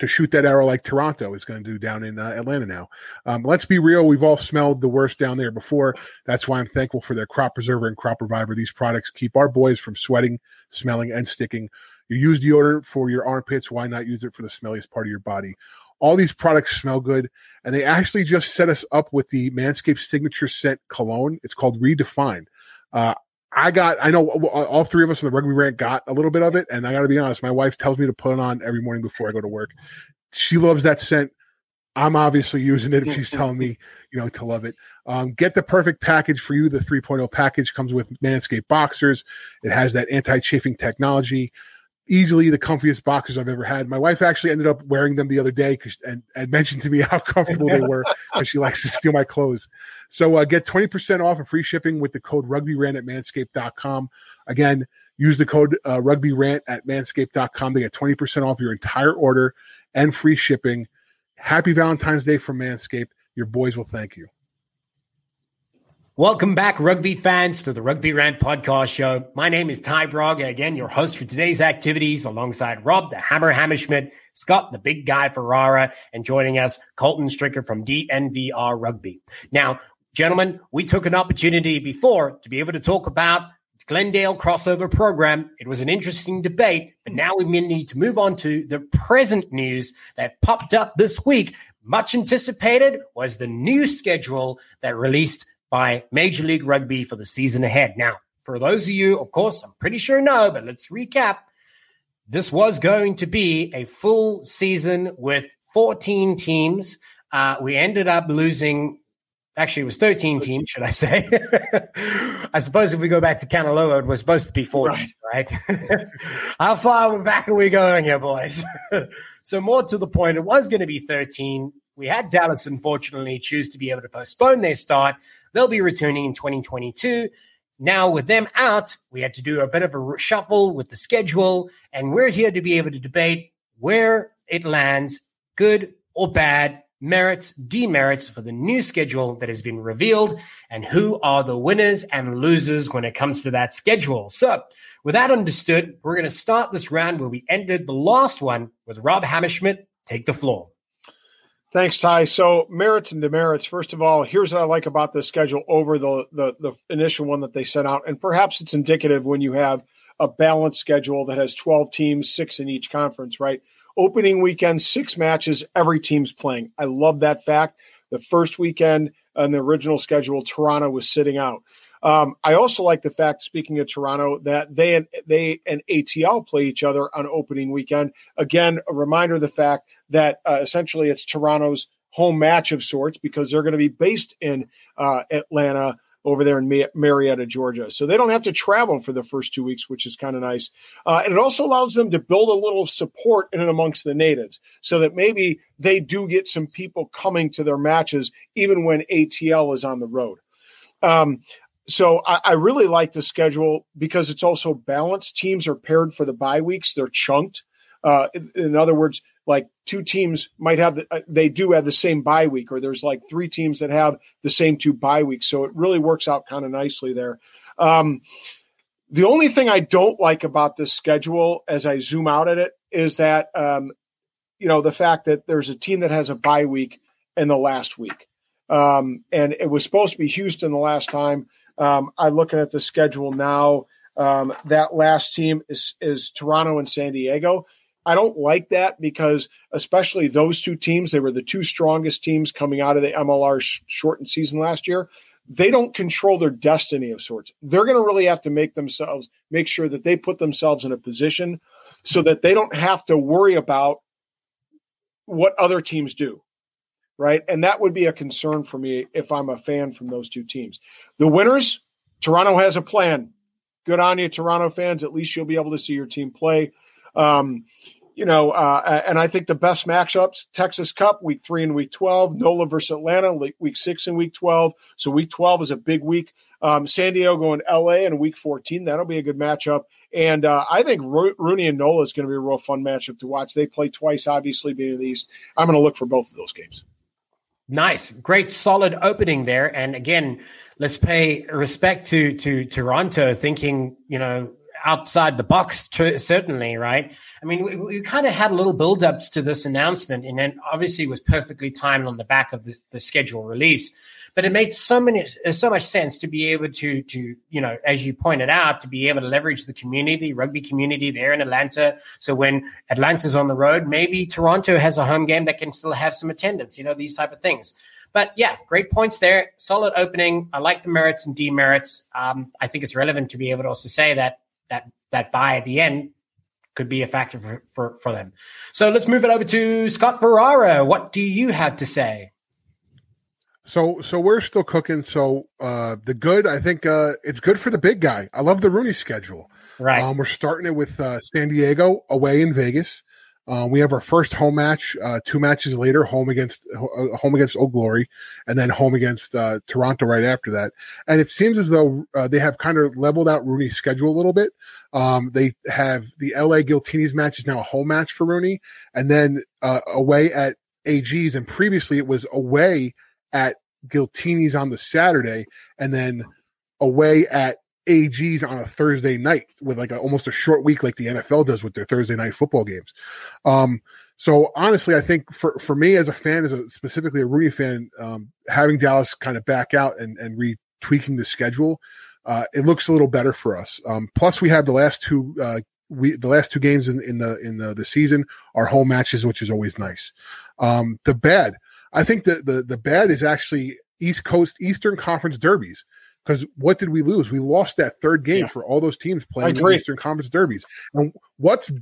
Speaker 3: to shoot that arrow like Toronto is going to do down in uh, Atlanta now. Um, let's be real. We've all smelled the worst down there before. That's why I'm thankful for their crop preserver and crop reviver. These products keep our boys from sweating, smelling, and sticking. You use deodorant for your armpits. Why not use it for the smelliest part of your body? All these products smell good, and they actually just set us up with the Manscaped signature scent cologne. It's called Redefined. Uh, I got, I know all three of us in the rugby rant got a little bit of it. And I got to be honest, my wife tells me to put it on every morning before I go to work. She loves that scent. I'm obviously using it if she's telling me, you know, to love it. Um, get the perfect package for you. The 3.0 package comes with Manscaped boxers. It has that anti chafing technology easily the comfiest boxers I've ever had. My wife actually ended up wearing them the other day and, and mentioned to me (laughs) how comfortable they were because she likes to steal my clothes. So uh, get 20% off and free shipping with the code rugbyrant at manscaped.com. Again, use the code uh, rugbyrant at manscaped.com to get 20% off your entire order and free shipping. Happy Valentine's Day from Manscaped. Your boys will thank you.
Speaker 1: Welcome back, rugby fans, to the Rugby Rant podcast show. My name is Ty Braga, again, your host for today's activities, alongside Rob, the Hammer Hammerschmidt, Scott, the big guy Ferrara, and joining us, Colton Strickler from DNVR Rugby. Now, gentlemen, we took an opportunity before to be able to talk about the Glendale crossover program. It was an interesting debate, but now we need to move on to the present news that popped up this week. Much anticipated was the new schedule that released by Major League Rugby for the season ahead. Now, for those of you, of course, I'm pretty sure know, but let's recap. This was going to be a full season with 14 teams. Uh, we ended up losing Actually, it was 13 teams, should I say? (laughs) I suppose if we go back to Kanaloa, it was supposed to be 14, right? right? (laughs) How far back are we going here, boys? (laughs) so, more to the point, it was going to be 13. We had Dallas, unfortunately, choose to be able to postpone their start. They'll be returning in 2022. Now, with them out, we had to do a bit of a shuffle with the schedule, and we're here to be able to debate where it lands, good or bad, merits, demerits for the new schedule that has been revealed and who are the winners and losers when it comes to that schedule. So, with that understood, we're going to start this round where we ended the last one with Rob Hammerschmidt. Take the floor.
Speaker 4: Thanks, Ty. So merits and demerits. First of all, here's what I like about the schedule over the, the the initial one that they sent out, and perhaps it's indicative when you have a balanced schedule that has 12 teams, six in each conference, right? Opening weekend, six matches, every team's playing. I love that fact. The first weekend on the original schedule, Toronto was sitting out. Um, I also like the fact, speaking of Toronto, that they and they and ATL play each other on opening weekend. Again, a reminder of the fact that uh, essentially it's Toronto's home match of sorts because they're going to be based in uh, Atlanta over there in Marietta, Georgia. So they don't have to travel for the first two weeks, which is kind of nice. Uh, and it also allows them to build a little support in and amongst the natives so that maybe they do get some people coming to their matches, even when ATL is on the road. Um, so I, I, really like the schedule because it's also balanced. Teams are paired for the bye weeks; they're chunked. Uh, in, in, other words, like two teams might have the, uh, they do have the same bye week, or there's like three teams that have the same two bye weeks. So it really works out kind of nicely there. Um, the only thing I don't like about this schedule, as I zoom out at it, is that um, you know the fact that there's a team that has a bye week in the last week, um, and it was supposed to be Houston the last time. Um, I'm looking at the schedule now. Um, that last team is is Toronto and San Diego. I don't like that because, especially those two teams, they were the two strongest teams coming out of the MLR sh- shortened season last year. They don't control their destiny of sorts. They're going to really have to make themselves make sure that they put themselves in a position so that they don't have to worry about what other teams do. Right. And that would be a concern for me if I'm a fan from those two teams. The winners, Toronto has a plan. Good on you, Toronto fans. At least you'll be able to see your team play. Um, you know, uh, and I think the best matchups Texas Cup week three and week 12, NOLA versus Atlanta week six and week 12. So week 12 is a big week. Um, San Diego and LA in week 14. That'll be a good matchup. And uh, I think Ro- RUNY and NOLA is going to be a real fun matchup to watch. They play twice, obviously, being in the East. I'm going to look for both of those games.
Speaker 1: Nice, great, solid opening there. And again, let's pay respect to to Toronto, thinking you know outside the box, certainly, right? I mean, we, we kind of had little build-ups to this announcement, and then obviously was perfectly timed on the back of the, the schedule release. But it made so many uh, so much sense to be able to to you know, as you pointed out, to be able to leverage the community, rugby community there in Atlanta. So when Atlanta's on the road, maybe Toronto has a home game that can still have some attendance. You know, these type of things. But yeah, great points there. Solid opening. I like the merits and demerits. Um, I think it's relevant to be able to also say that that that buy at the end could be a factor for, for, for them. So let's move it over to Scott Ferrara. What do you have to say?
Speaker 3: So so we're still cooking. So uh the good, I think uh it's good for the big guy. I love the RUNY schedule.
Speaker 1: Right.
Speaker 3: Um, we're starting it with uh, San Diego away in Vegas. Uh, we have our first home match. Uh, two matches later, home against uh, home against Old Glory, and then home against uh, Toronto right after that. And it seems as though uh, they have kind of leveled out RUNY's schedule a little bit. Um, they have the LA Giltinis match is now a home match for RUNY, and then uh, away at AG's, and previously it was away at Giltini's on the Saturday, and then away at AGs on a Thursday night with like a, almost a short week like the NFL does with their Thursday night football games. Um, so honestly, I think for, for me as a fan, as a specifically a RUNY fan, um, having Dallas kind of back out and, and retweaking the schedule, uh, it looks a little better for us. Um, plus we have the last two, uh, we, the last two games in, in the, in the, the season are home matches, which is always nice. Um, the bad, I think the, the, the bad is actually East Coast Eastern Conference derbies. Because what did we lose? We lost that third game yeah. for all those teams playing the Eastern Conference derbies. And what's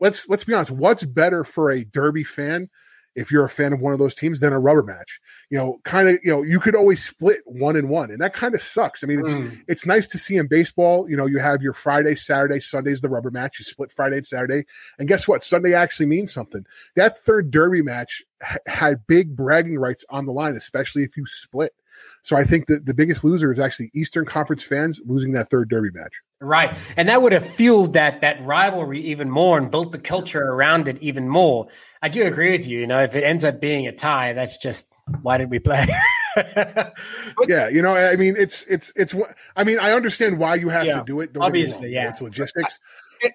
Speaker 3: let's let's be honest, what's better for a derby fan if you're a fan of one of those teams, than a rubber match. You know, kind of, you know, you could always split one and one, and that kind of sucks. I mean, it's mm. it's nice to see in baseball. You know, you have your Friday, Saturday, Sunday's the rubber match. You split Friday and Saturday, and guess what? Sunday actually means something. That third Derby match ha- had big bragging rights on the line, especially if you split. So I think that the biggest loser is actually Eastern Conference fans losing that third Derby match.
Speaker 1: Right, and that would have fueled that that rivalry even more and built the culture around it even more. I do agree with you. You know, if it ends up being a tie, that's just why did we play? (laughs)
Speaker 3: yeah, you know, I mean, it's it's it's. I mean, I understand why you have yeah, to do it.
Speaker 1: Don't obviously, yeah,
Speaker 3: it's logistics.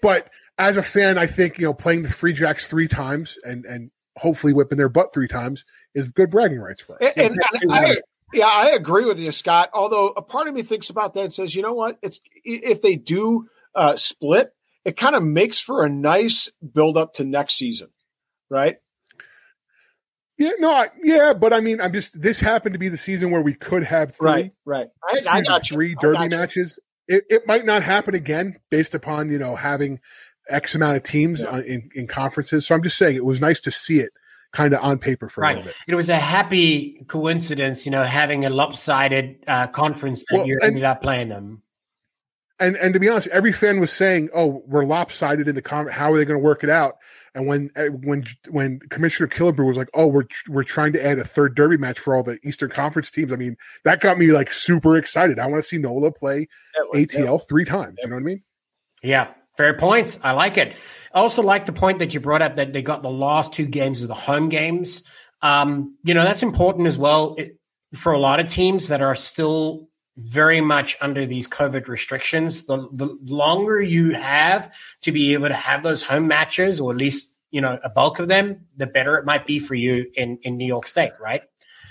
Speaker 3: But as a fan, I think you know, playing the Free Jacks three times and and hopefully whipping their butt three times is good bragging rights for us.
Speaker 4: And, and I, yeah, I agree with you, Scott. Although a part of me thinks about that and says, you know what? It's if they do uh, split, it kind of makes for a nice build up to next season right?
Speaker 3: Yeah, no, I, yeah, but I mean, I'm just this happened to be the season where we could have three,
Speaker 4: right, right. I, I got
Speaker 3: three you. derby matches. It, it might not happen again based upon you know having X amount of teams yeah. in, in conferences. So I'm just saying it was nice to see it kind of on paper for right.
Speaker 1: It was a happy coincidence, you know, having a lopsided uh, conference that well, you ended up playing them.
Speaker 3: And and to be honest, every fan was saying, "Oh, we're lopsided in the con. How are they going to work it out?" And when uh, when when Commissioner Killebrew was like, "Oh, we're we're trying to add a third Derby match for all the Eastern Conference teams," I mean, that got me like super excited. I want to see Nola play ATL three times. You know what I mean?
Speaker 1: Yeah, fair points. I like it. I also like the point that you brought up that they got the last two games of the home games. Um, you know, that's important as well it, for a lot of teams that are still very much under these COVID restrictions. The, the longer you have to be able to have those home matches, or at least you know a bulk of them, the better it might be for you in in New York State, right?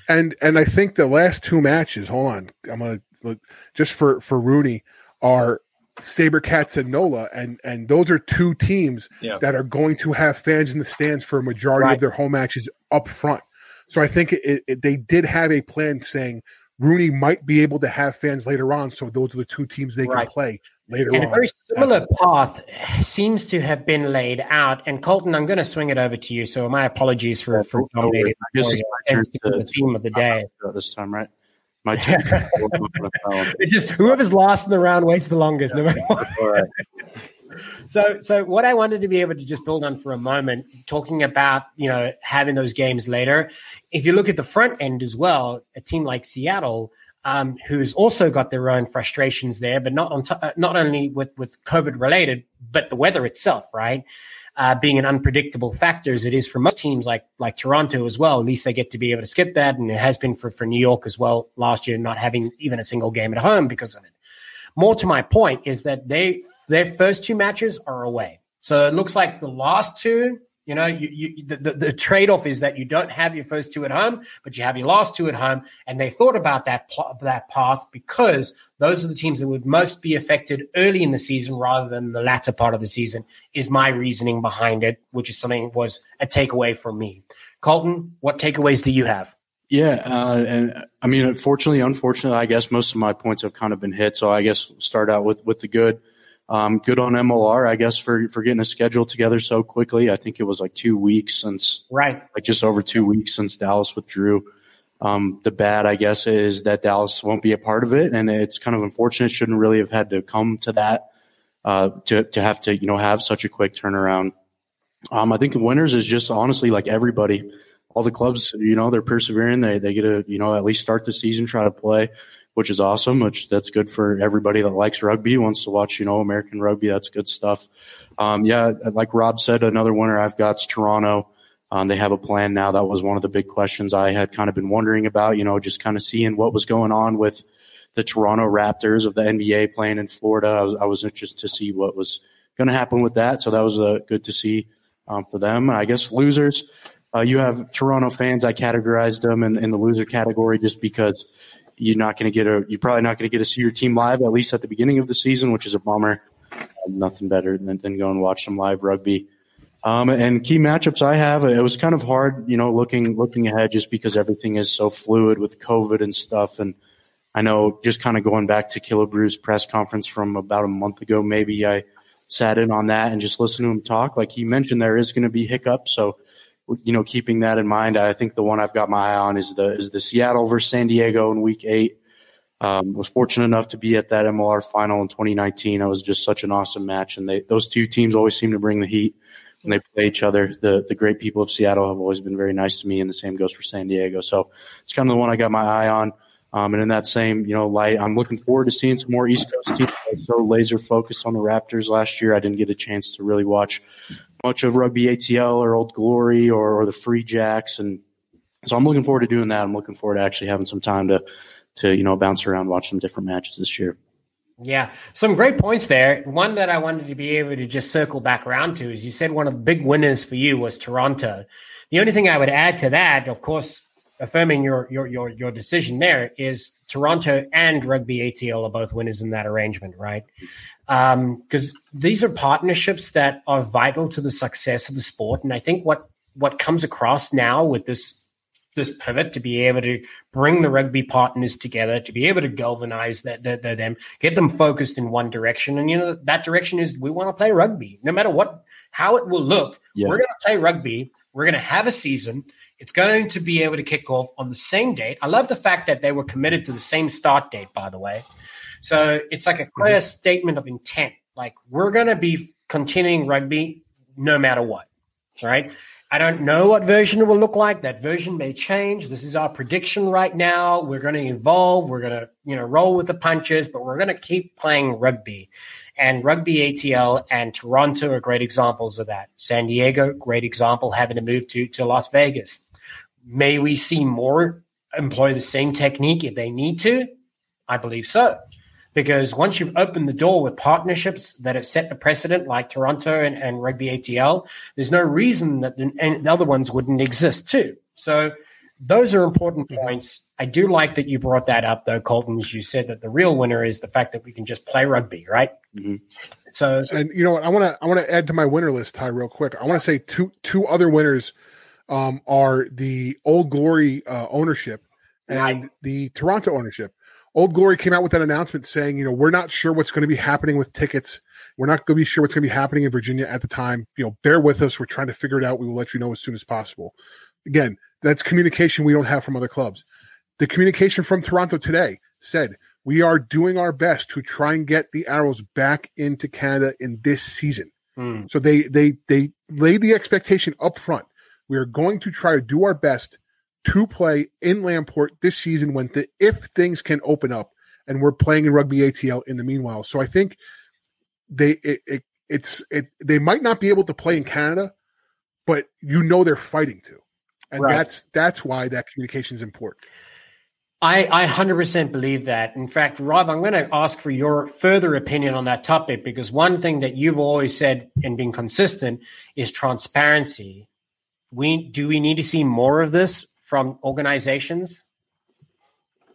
Speaker 3: And and I think the last two matches, hold on, I'm gonna look just for for RUNY are Sabercats and NOLA, and and those are two teams yeah. that are going to have fans in the stands for a majority right. of their home matches up front. So I think it, it, they did have a plan saying RUNY might be able to have fans later on. So those are the two teams they right. can play later
Speaker 1: and
Speaker 3: on.
Speaker 1: a very similar path seems to have been laid out. And Colton, I'm going to swing it over to you. So my apologies for, for dominating the theme of the day.
Speaker 2: This time, right? My (laughs) turn. (laughs)
Speaker 1: it just whoever's last in the round waits the longest, yeah. no matter what. All right. (laughs) so so what I wanted to be able to just build on for a moment, talking about you know having those games later. If you look at the front end as well, a team like Seattle. Um, who's also got their own frustrations there, but not on t- uh, not only with with COVID related, but the weather itself, right? Uh, being an unpredictable factor as it is for most teams like like Toronto as well. At least they get to be able to skip that, and it has been for for New York as well last year, not having even a single game at home because of it. More to my point is that they their first two matches are away. So it looks like the last two, you know, you, you the, the, the trade off is that you don't have your first two at home, but you have your last two at home. And they thought about that that path because those are the teams that would most be affected early in the season rather than the latter part of the season. Is my reasoning behind it, which is something was a takeaway from me. Colton, what takeaways do you have?
Speaker 2: Yeah, uh, and I mean, fortunately, unfortunately, I guess most of my points have kind of been hit. So I guess start out with with the good. Um, good on MLR, I guess, for for getting a schedule together so quickly. I think it was like two weeks since,
Speaker 1: right?
Speaker 2: Like just over two weeks since Dallas withdrew. Um, the bad, I guess, is that Dallas won't be a part of it, and it's kind of unfortunate. Shouldn't really have had to come to that uh, to to have to you know have such a quick turnaround. Um, I think the winners is just honestly like everybody all the clubs, you know, they're persevering. They they get to you know at least start the season, try to play, which is awesome. Which that's good for everybody that likes rugby, wants to watch you know American rugby. That's good stuff. Um, yeah, like Rob said, another winner I've got's Toronto. Um, they have a plan now. That was one of the big questions I had kind of been wondering about. You know, just kind of seeing what was going on with the Toronto Raptors of the NBA playing in Florida. I was, I was interested to see what was going to happen with that. So that was uh, good to see um, for them. I guess losers. Uh, you have Toronto fans. I categorized them in, in the loser category just because you're not going to get a, you're probably not going to get to see your team live at least at the beginning of the season, which is a bummer. Uh, nothing better than, than go and watch some live rugby. Um, and key matchups I have, it was kind of hard, you know, looking looking ahead just because everything is so fluid with COVID and stuff. And I know just kind of going back to Killebrew's press conference from about a month ago, maybe I sat in on that and just listened to him talk. Like he mentioned, there is going to be hiccups, so you know, keeping that in mind, I think the one I've got my eye on is the is the Seattle versus San Diego in Week Eight. Um, was fortunate enough to be at that MLR final in 2019. It was just such an awesome match, and they those two teams always seem to bring the heat when they play each other. The the great people of Seattle have always been very nice to me, and the same goes for San Diego. So it's kind of the one I got my eye on. Um, and in that same you know light, I'm looking forward to seeing some more East Coast teams. I was so laser focused on the Raptors last year, I didn't get a chance to really watch much of Rugby ATL or Old Glory or, or the Free Jacks, and so I'm looking forward to doing that. I'm looking forward to actually having some time to to you know bounce around, watch some different matches this year.
Speaker 1: Yeah, some great points there. One that I wanted to be able to just circle back around to is you said one of the big winners for you was Toronto. The only thing I would add to that, of course, affirming your your your your decision there is Toronto and Rugby ATL are both winners in that arrangement, right? Because um, these are partnerships that are vital to the success of the sport, and I think what what comes across now with this this pivot to be able to bring the rugby partners together, to be able to galvanize that, that, that, them, get them focused in one direction. And you know that direction is we want to play rugby, no matter what how it will look. Yeah. We're going to play rugby. We're going to have a season. It's going to be able to kick off on the same date. I love the fact that they were committed to the same start date, by the way. So it's like a clear mm-hmm. statement of intent. Like we're going to be continuing rugby no matter what. Right. I don't know what version it will look like. That version may change. This is our prediction right now. We're going to evolve. We're going to, you know, roll with the punches, but we're going to keep playing rugby. And rugby ATL and Toronto are great examples of that. San Diego, great example, having to move to, to Las Vegas. May we see more employ the same technique if they need to? I believe so because once you've opened the door with partnerships that have set the precedent, like Toronto and, and Rugby ATL, there's no reason that the, the, other ones wouldn't exist too. So those are important points. I do like that you brought that up, though, Colton. As you said that the real winner is the fact that we can just play rugby, right? Mm-hmm. So,
Speaker 3: and you know what? I want to I want to add to my winner list, Ty, real quick. I want to say two two other winners um, are the Old Glory uh, ownership and right. the Toronto ownership. Old Glory came out with an announcement saying, you know, we're not sure what's going to be happening with tickets. We're not going to be sure what's going to be happening in Virginia at the time. You know, bear with us. We're trying to figure it out. We will let you know as soon as possible. Again, that's communication we don't have from other clubs. The communication from Toronto today said, we are doing our best to try and get the Arrows back into Canada in this season. Mm. So they they they laid the expectation up front. We are going to try to do our best to play in Lamport this season when the if things can open up and we're playing in rugby ATL in the meanwhile. So I think they it, it it's it they might not be able to play in Canada, but you know they're fighting to. And right. that's that's why that communication is important.
Speaker 1: I, I 100% believe that. In fact, Rob, I'm going to ask for your further opinion on that topic because one thing that you've always said and been consistent is transparency. We do we need to see more of this from organizations?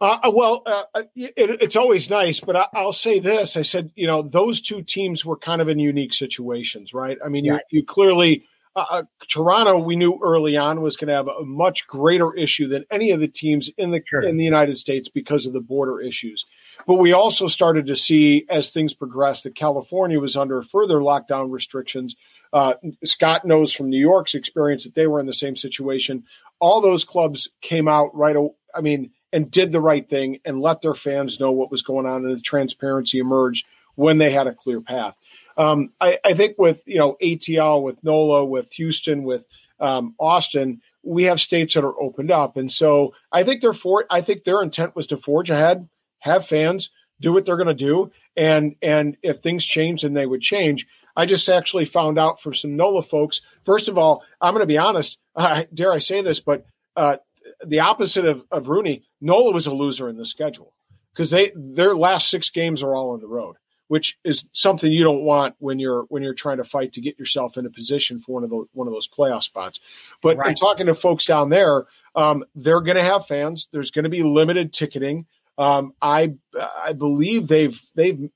Speaker 4: Uh, uh, well, uh, uh, it, it's always nice, but I, will say this: I said, you know, those two teams were kind of in unique situations, right? I mean, you, you clearly uh, uh, Toronto, we knew early on was going to have a much greater issue than any of the teams in the sure. in the United States because of the border issues. But we also started to see as things progressed that California was under further lockdown restrictions. Uh, Scott knows from New York's experience that they were in the same situation. All those clubs came out right. I mean, and did the right thing and let their fans know what was going on, and the transparency emerged when they had a clear path. Um, I, I, think with you know ATL, with NOLA, with Houston, with um, Austin, we have states that are opened up, and so I think they're for. I think their intent was to forge ahead, have fans do what they're going to do, and and if things change, then they would change. I just actually found out from some NOLA folks. First of all, I'm going to be honest. Uh, dare I say this, but uh, the opposite of, of RUNY, NOLA was a loser in the schedule because they their last six games are all on the road which is something you don't want when you're when you're trying to fight to get yourself in a position for one of those one of those playoff spots. But right. in talking to folks down there, um, they're going to have fans. There's going to be limited ticketing. Um, I I believe they've they've.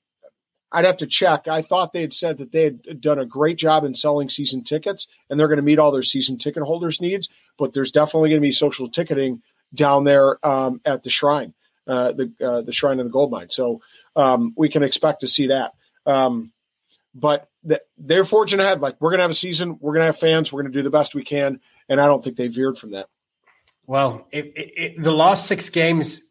Speaker 4: I'd have to check. I thought they had said that they had done a great job in selling season tickets, and they're going to meet all their season ticket holders' needs. But there's definitely going to be social ticketing down there um, at the shrine, uh, the uh, the shrine and the gold mine. So um, we can expect to see that. Um, but they're fortunate ahead. Like we're going to have a season, we're going to have fans, we're going to do the best we can, and I don't think they veered from that.
Speaker 1: Well, it, it, it, the last six games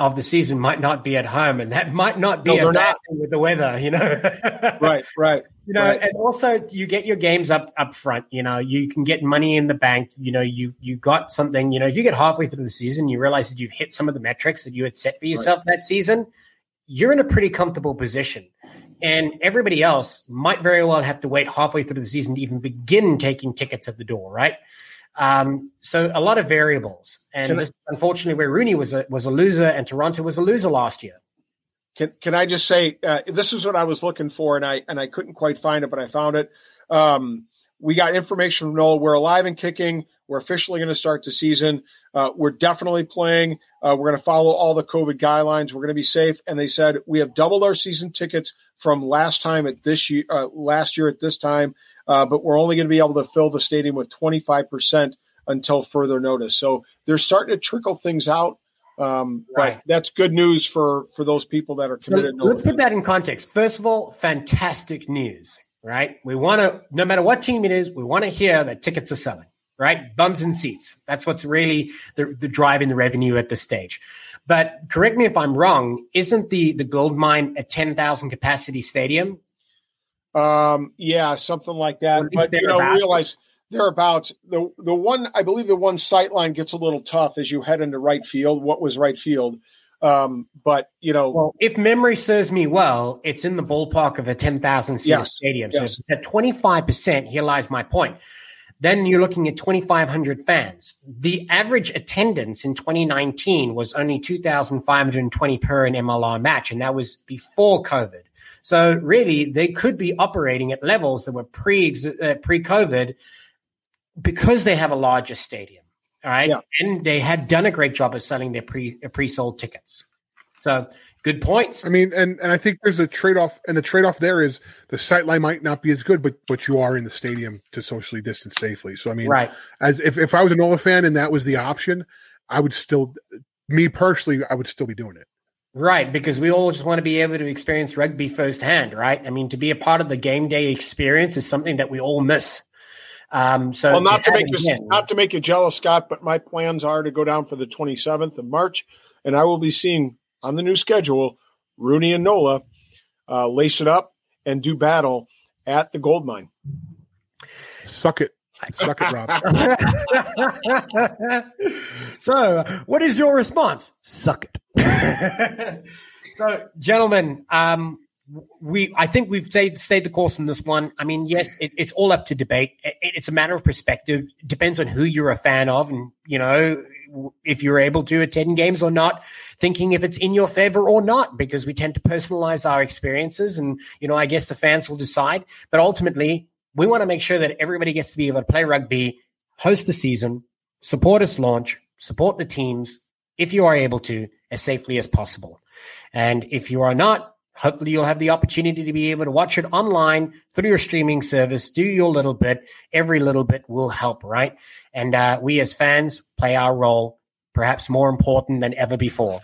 Speaker 1: of the season might not be at home, and that might not be
Speaker 4: No,
Speaker 1: a bad with the weather, you know. (laughs)
Speaker 4: Right, right.
Speaker 1: You know,
Speaker 4: Right.
Speaker 1: and also you get your games up up front. You know, you can get money in the bank. You know, you you got something. You know, if you get halfway through the season, you realize that you've hit some of the metrics that you had set for yourself that season. You're in a pretty comfortable position, and everybody else might very well have to wait halfway through the season to even begin taking tickets at the door, right? Um, so a lot of variables, and
Speaker 4: Can
Speaker 1: this, unfortunately, where RUNY was a was a loser and Toronto was a loser last year.
Speaker 4: Can can I just say uh, this is what I was looking for, and I and I couldn't quite find it, but I found it. Um, we got information from NOLA. We're alive and kicking. We're officially going to start the season. Uh, we're definitely playing. Uh, we're going to follow all the COVID guidelines. We're going to be safe. And they said we have doubled our season tickets from last time at this year, uh, last year at this time, uh, but we're only going to be able to fill the stadium with twenty five percent until further notice. So they're starting to trickle things out. Um,
Speaker 1: Right.
Speaker 4: But that's good news for for those people that are committed.
Speaker 1: So let's put that in context. First of all, fantastic news, right? We want to, no matter what team it is, we want to hear that tickets are selling, right? Bums and seats. That's what's really the, the driving the revenue at this stage. But correct me if I'm wrong. Isn't the the gold mine a 10,000 capacity stadium?
Speaker 4: Um, yeah, something like that. But you know, realize thereabouts. The the one I believe the one sight line gets a little tough as you head into right field. What was right field? Um, but you know,
Speaker 1: Well, if memory serves me well, it's in the ballpark of a 10,000 seat
Speaker 4: Yes.
Speaker 1: stadium. So
Speaker 4: Yes.
Speaker 1: at 25%, here lies my point. Then you're looking at 2,500 fans. The average attendance in 2019 was only 2,520 per an MLR match, and that was before COVID. So really, they could be operating at levels that were pre uh, pre COVID because they have a larger stadium. All right,
Speaker 4: Yeah.
Speaker 1: and they had done a great job of selling their pre pre sold tickets. So good points.
Speaker 3: I mean, and and I think there's a trade off, and the trade off there is the sight line might not be as good, but but you are in the stadium to socially distance safely. So I mean,
Speaker 1: Right.
Speaker 3: as if if I was a Nola fan and that was the option, I would still, me personally, I would still be doing it.
Speaker 1: Right, because we all just want to be able to experience rugby firsthand, right? I mean, to be a part of the game day experience is something that we all miss. Um, so,
Speaker 4: well, not to
Speaker 1: have
Speaker 4: make you
Speaker 1: again-
Speaker 4: not to make you jealous, Scott, but my plans are to go down for the 27th of March, and I will be seeing on the new schedule RUNY and Nola uh, lace it up and do battle at the gold mine.
Speaker 3: Suck it, suck it, Rob. (laughs)
Speaker 1: so, what is your response? Suck it. (laughs) so, gentlemen, um, we I think we've stayed stayed the course in this one. I mean, yes, it, it's all up to debate. It, it's a matter of perspective. It depends on who you're a fan of, and you know if you're able to attend games or not. Thinking if it's in your favor or not, because we tend to personalize our experiences, and you know, I guess the fans will decide. But ultimately, we want to make sure that everybody gets to be able to play rugby, host the season, support its launch, support the teams if you are able to as safely as possible. And if you are not, hopefully you'll have the opportunity to be able to watch it online through your streaming service. Do your little bit. Every little bit will help, right? And uh, we as fans play our role, perhaps more important than ever before.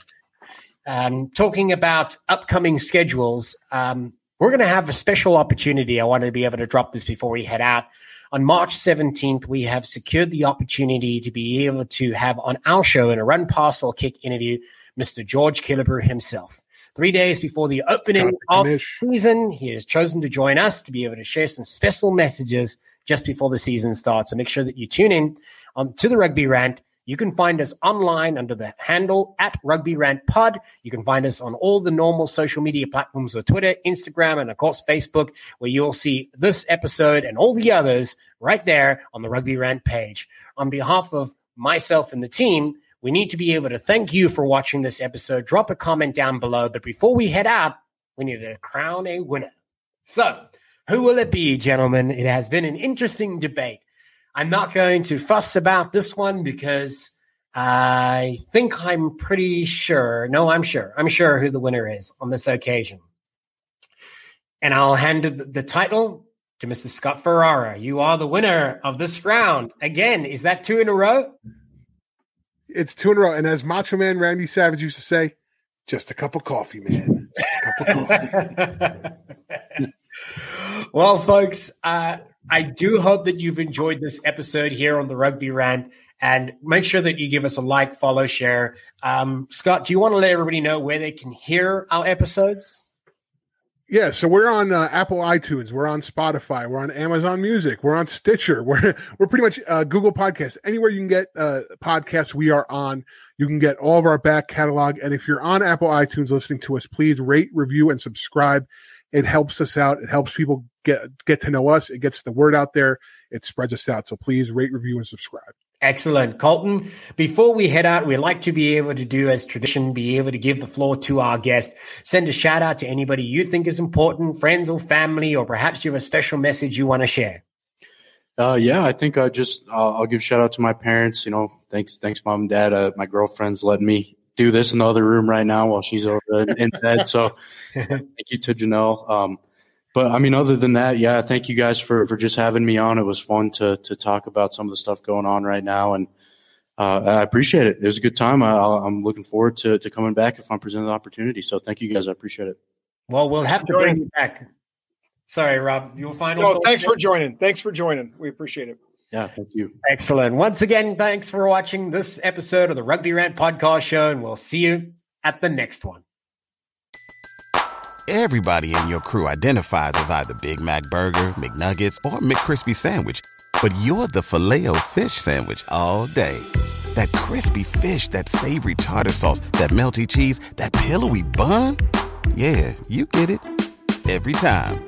Speaker 1: Um, talking about upcoming schedules, um, we're going to have a special opportunity. I wanted to be able to drop this before we head out. On March 17th, we have secured the opportunity to be able to have on our show in a run pass or kick interview, Mr. George Killebrew himself. Three days before the opening of
Speaker 3: the
Speaker 1: season, he has chosen to join us to be able to share some special messages just before the season starts. So make sure that you tune in um, to the Rugby Rant. You can find us online under the handle at Rugby Rant Pod. You can find us on all the normal social media platforms of Twitter, Instagram, and of course Facebook, where you'll see this episode and all the others right there on the Rugby Rant page. On behalf of myself and the team, we need to be able to thank you for watching this episode. Drop a comment down below. But before we head out, we need to crown a winner. So, who will it be, gentlemen? It has been an interesting debate. I'm not going to fuss about this one because I think I'm pretty sure. No, I'm sure. I'm sure who the winner is on this occasion. And I'll hand the, title to Mr. Scott Ferrara. You are the winner of this round. Again, is that two in a row?
Speaker 3: It's two in a row, and as Macho Man Randy Savage used to say, "Just a cup of coffee, man. Just a cup of coffee." (laughs)
Speaker 1: well, folks, uh, I do hope that you've enjoyed this episode here on the Rugby Rant. And make sure that you give us a like, follow, share. Um, Scott, do you want to let everybody know where they can hear our episodes?
Speaker 3: Yeah, so we're on uh, Apple iTunes, we're on Spotify, we're on Amazon Music, we're on Stitcher, (laughs) we're we're pretty much uh, Google Podcasts. Anywhere you can get uh, podcasts, we are on. You can get all of our back catalog, and if you're on Apple iTunes listening to us, please rate, review, and subscribe. It helps us out. It helps people get get to know us. It gets the word out there. It spreads us out. So please rate, review, and subscribe.
Speaker 1: Excellent. Colton, before we head out, we like to be able to do as tradition, be able to give the floor to our guest. Send a shout out to anybody you think is important, friends or family, or perhaps you have a special message you want to share.
Speaker 2: Uh, yeah, I think I just uh, I'll give shout out to my parents. You know, thanks, thanks, mom and dad. Uh, my girlfriend's letting me do this in the other room right now while she's over in bed. So, (laughs) thank you to Janelle. Um, but I mean, other than that, yeah, thank you guys for for just having me on. It was fun to to talk about some of the stuff going on right now, and uh, I appreciate it. It was a good time. I, am looking forward to to coming back if I'm presented the opportunity. So thank you guys. I appreciate it.
Speaker 1: Well, we'll have to bring you back. Sorry, Rob. You'll find.
Speaker 4: No, thanks for joining. Thanks for joining. We appreciate it.
Speaker 2: Yeah, thank you.
Speaker 1: Excellent. Once again, thanks for watching this episode of the Rugby Rant Podcast Show, and we'll see you at the next one.
Speaker 5: Everybody in your crew identifies as either Big Mac Burger, McNuggets, or McCrispy Sandwich, but you're the filet fish Sandwich all day. That crispy fish, that savory tartar sauce, that melty cheese, that pillowy bun. Yeah, you get it every time.